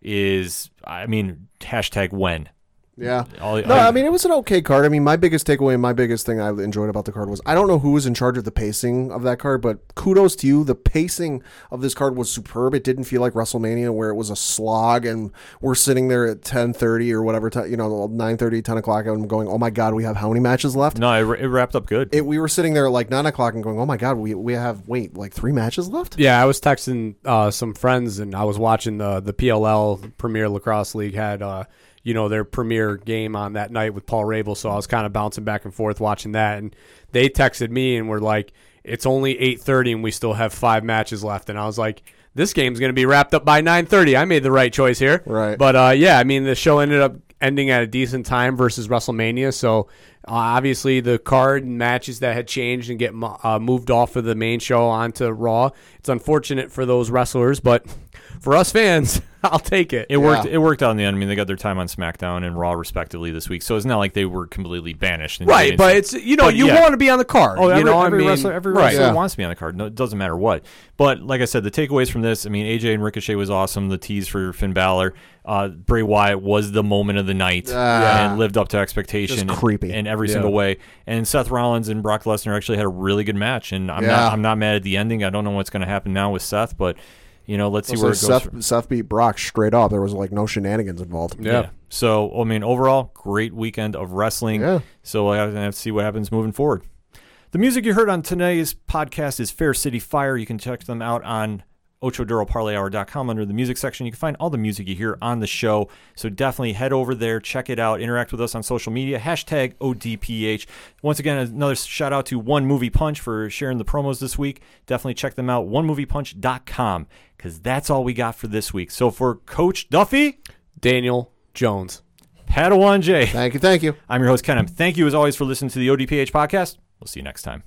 is, I mean, hashtag when. Yeah. All- no, I- I, mean it was an okay card. I mean, my biggest takeaway and my biggest thing I enjoyed about the card was I don't know who was in charge of the pacing of that card, but kudos to you. The pacing of this card was superb. It didn't feel like WrestleMania where it was a slog and we're sitting there at ten thirty or whatever time, you know, 9:30, 10 o'clock, and I'm going, oh my god, we have how many matches left? no, it, it wrapped up good. It, we were sitting there at like nine o'clock and going, oh my god, we we have wait like three matches left. Yeah, I was texting uh, some friends and I was watching the the PLL Premier Lacrosse League had uh, you know their premier game on that night with Paul Rabil, so I was kind of bouncing back and forth watching that, and they texted me and were like, "It's only eight thirty and we still have five matches left," and I was like. This game's going to be wrapped up by 9:30. I made the right choice here. Right. But uh, yeah, I mean the show ended up ending at a decent time versus WrestleMania. So uh, obviously the card and matches that had changed and get uh, moved off of the main show onto Raw. It's unfortunate for those wrestlers, but for us fans, I'll take it. It worked. Yeah. It worked out in the end. I mean, they got their time on SmackDown and Raw respectively this week, so it's not like they were completely banished. and right, but it's you know But you yeah. want to be on the card. Oh, every, you know, every I mean, wrestler, every right. wrestler Yeah. wants to be on the card. No, it doesn't matter what. But like I said, the takeaways from this, I mean, AJ and Ricochet was awesome. The tease for Finn Balor, uh, Bray Wyatt was the moment of the night Ah. and lived up to expectation. Just creepy. in every Yeah. single way. And Seth Rollins and Brock Lesnar actually had a really good match. And I'm Yeah. not, I'm not mad at the ending. I don't know what's going to happen now with Seth, but you know, let's see So where it goes. Seth, from- Seth beat Brock straight up. There was like no shenanigans involved. Yeah. So I mean, overall, great weekend of wrestling. Yeah. So I have to see what happens moving forward. The music you heard on today's podcast is Fair City Fire. You can check them out on OchoDuroParlayHour.com under the music section. You can find all the music you hear on the show. So definitely head over there, check it out, interact with us on social media. Hashtag ODPH. Once again, another shout out to One Movie Punch for sharing the promos this week. Definitely check them out, onemoviepunch.com, because that's all we got for this week. So for Coach Duffy, Daniel Jones. Padawan J. Thank you, thank you. I'm your host, Ken. Thank you, as always, for listening to the ODPH podcast. We'll see you next time.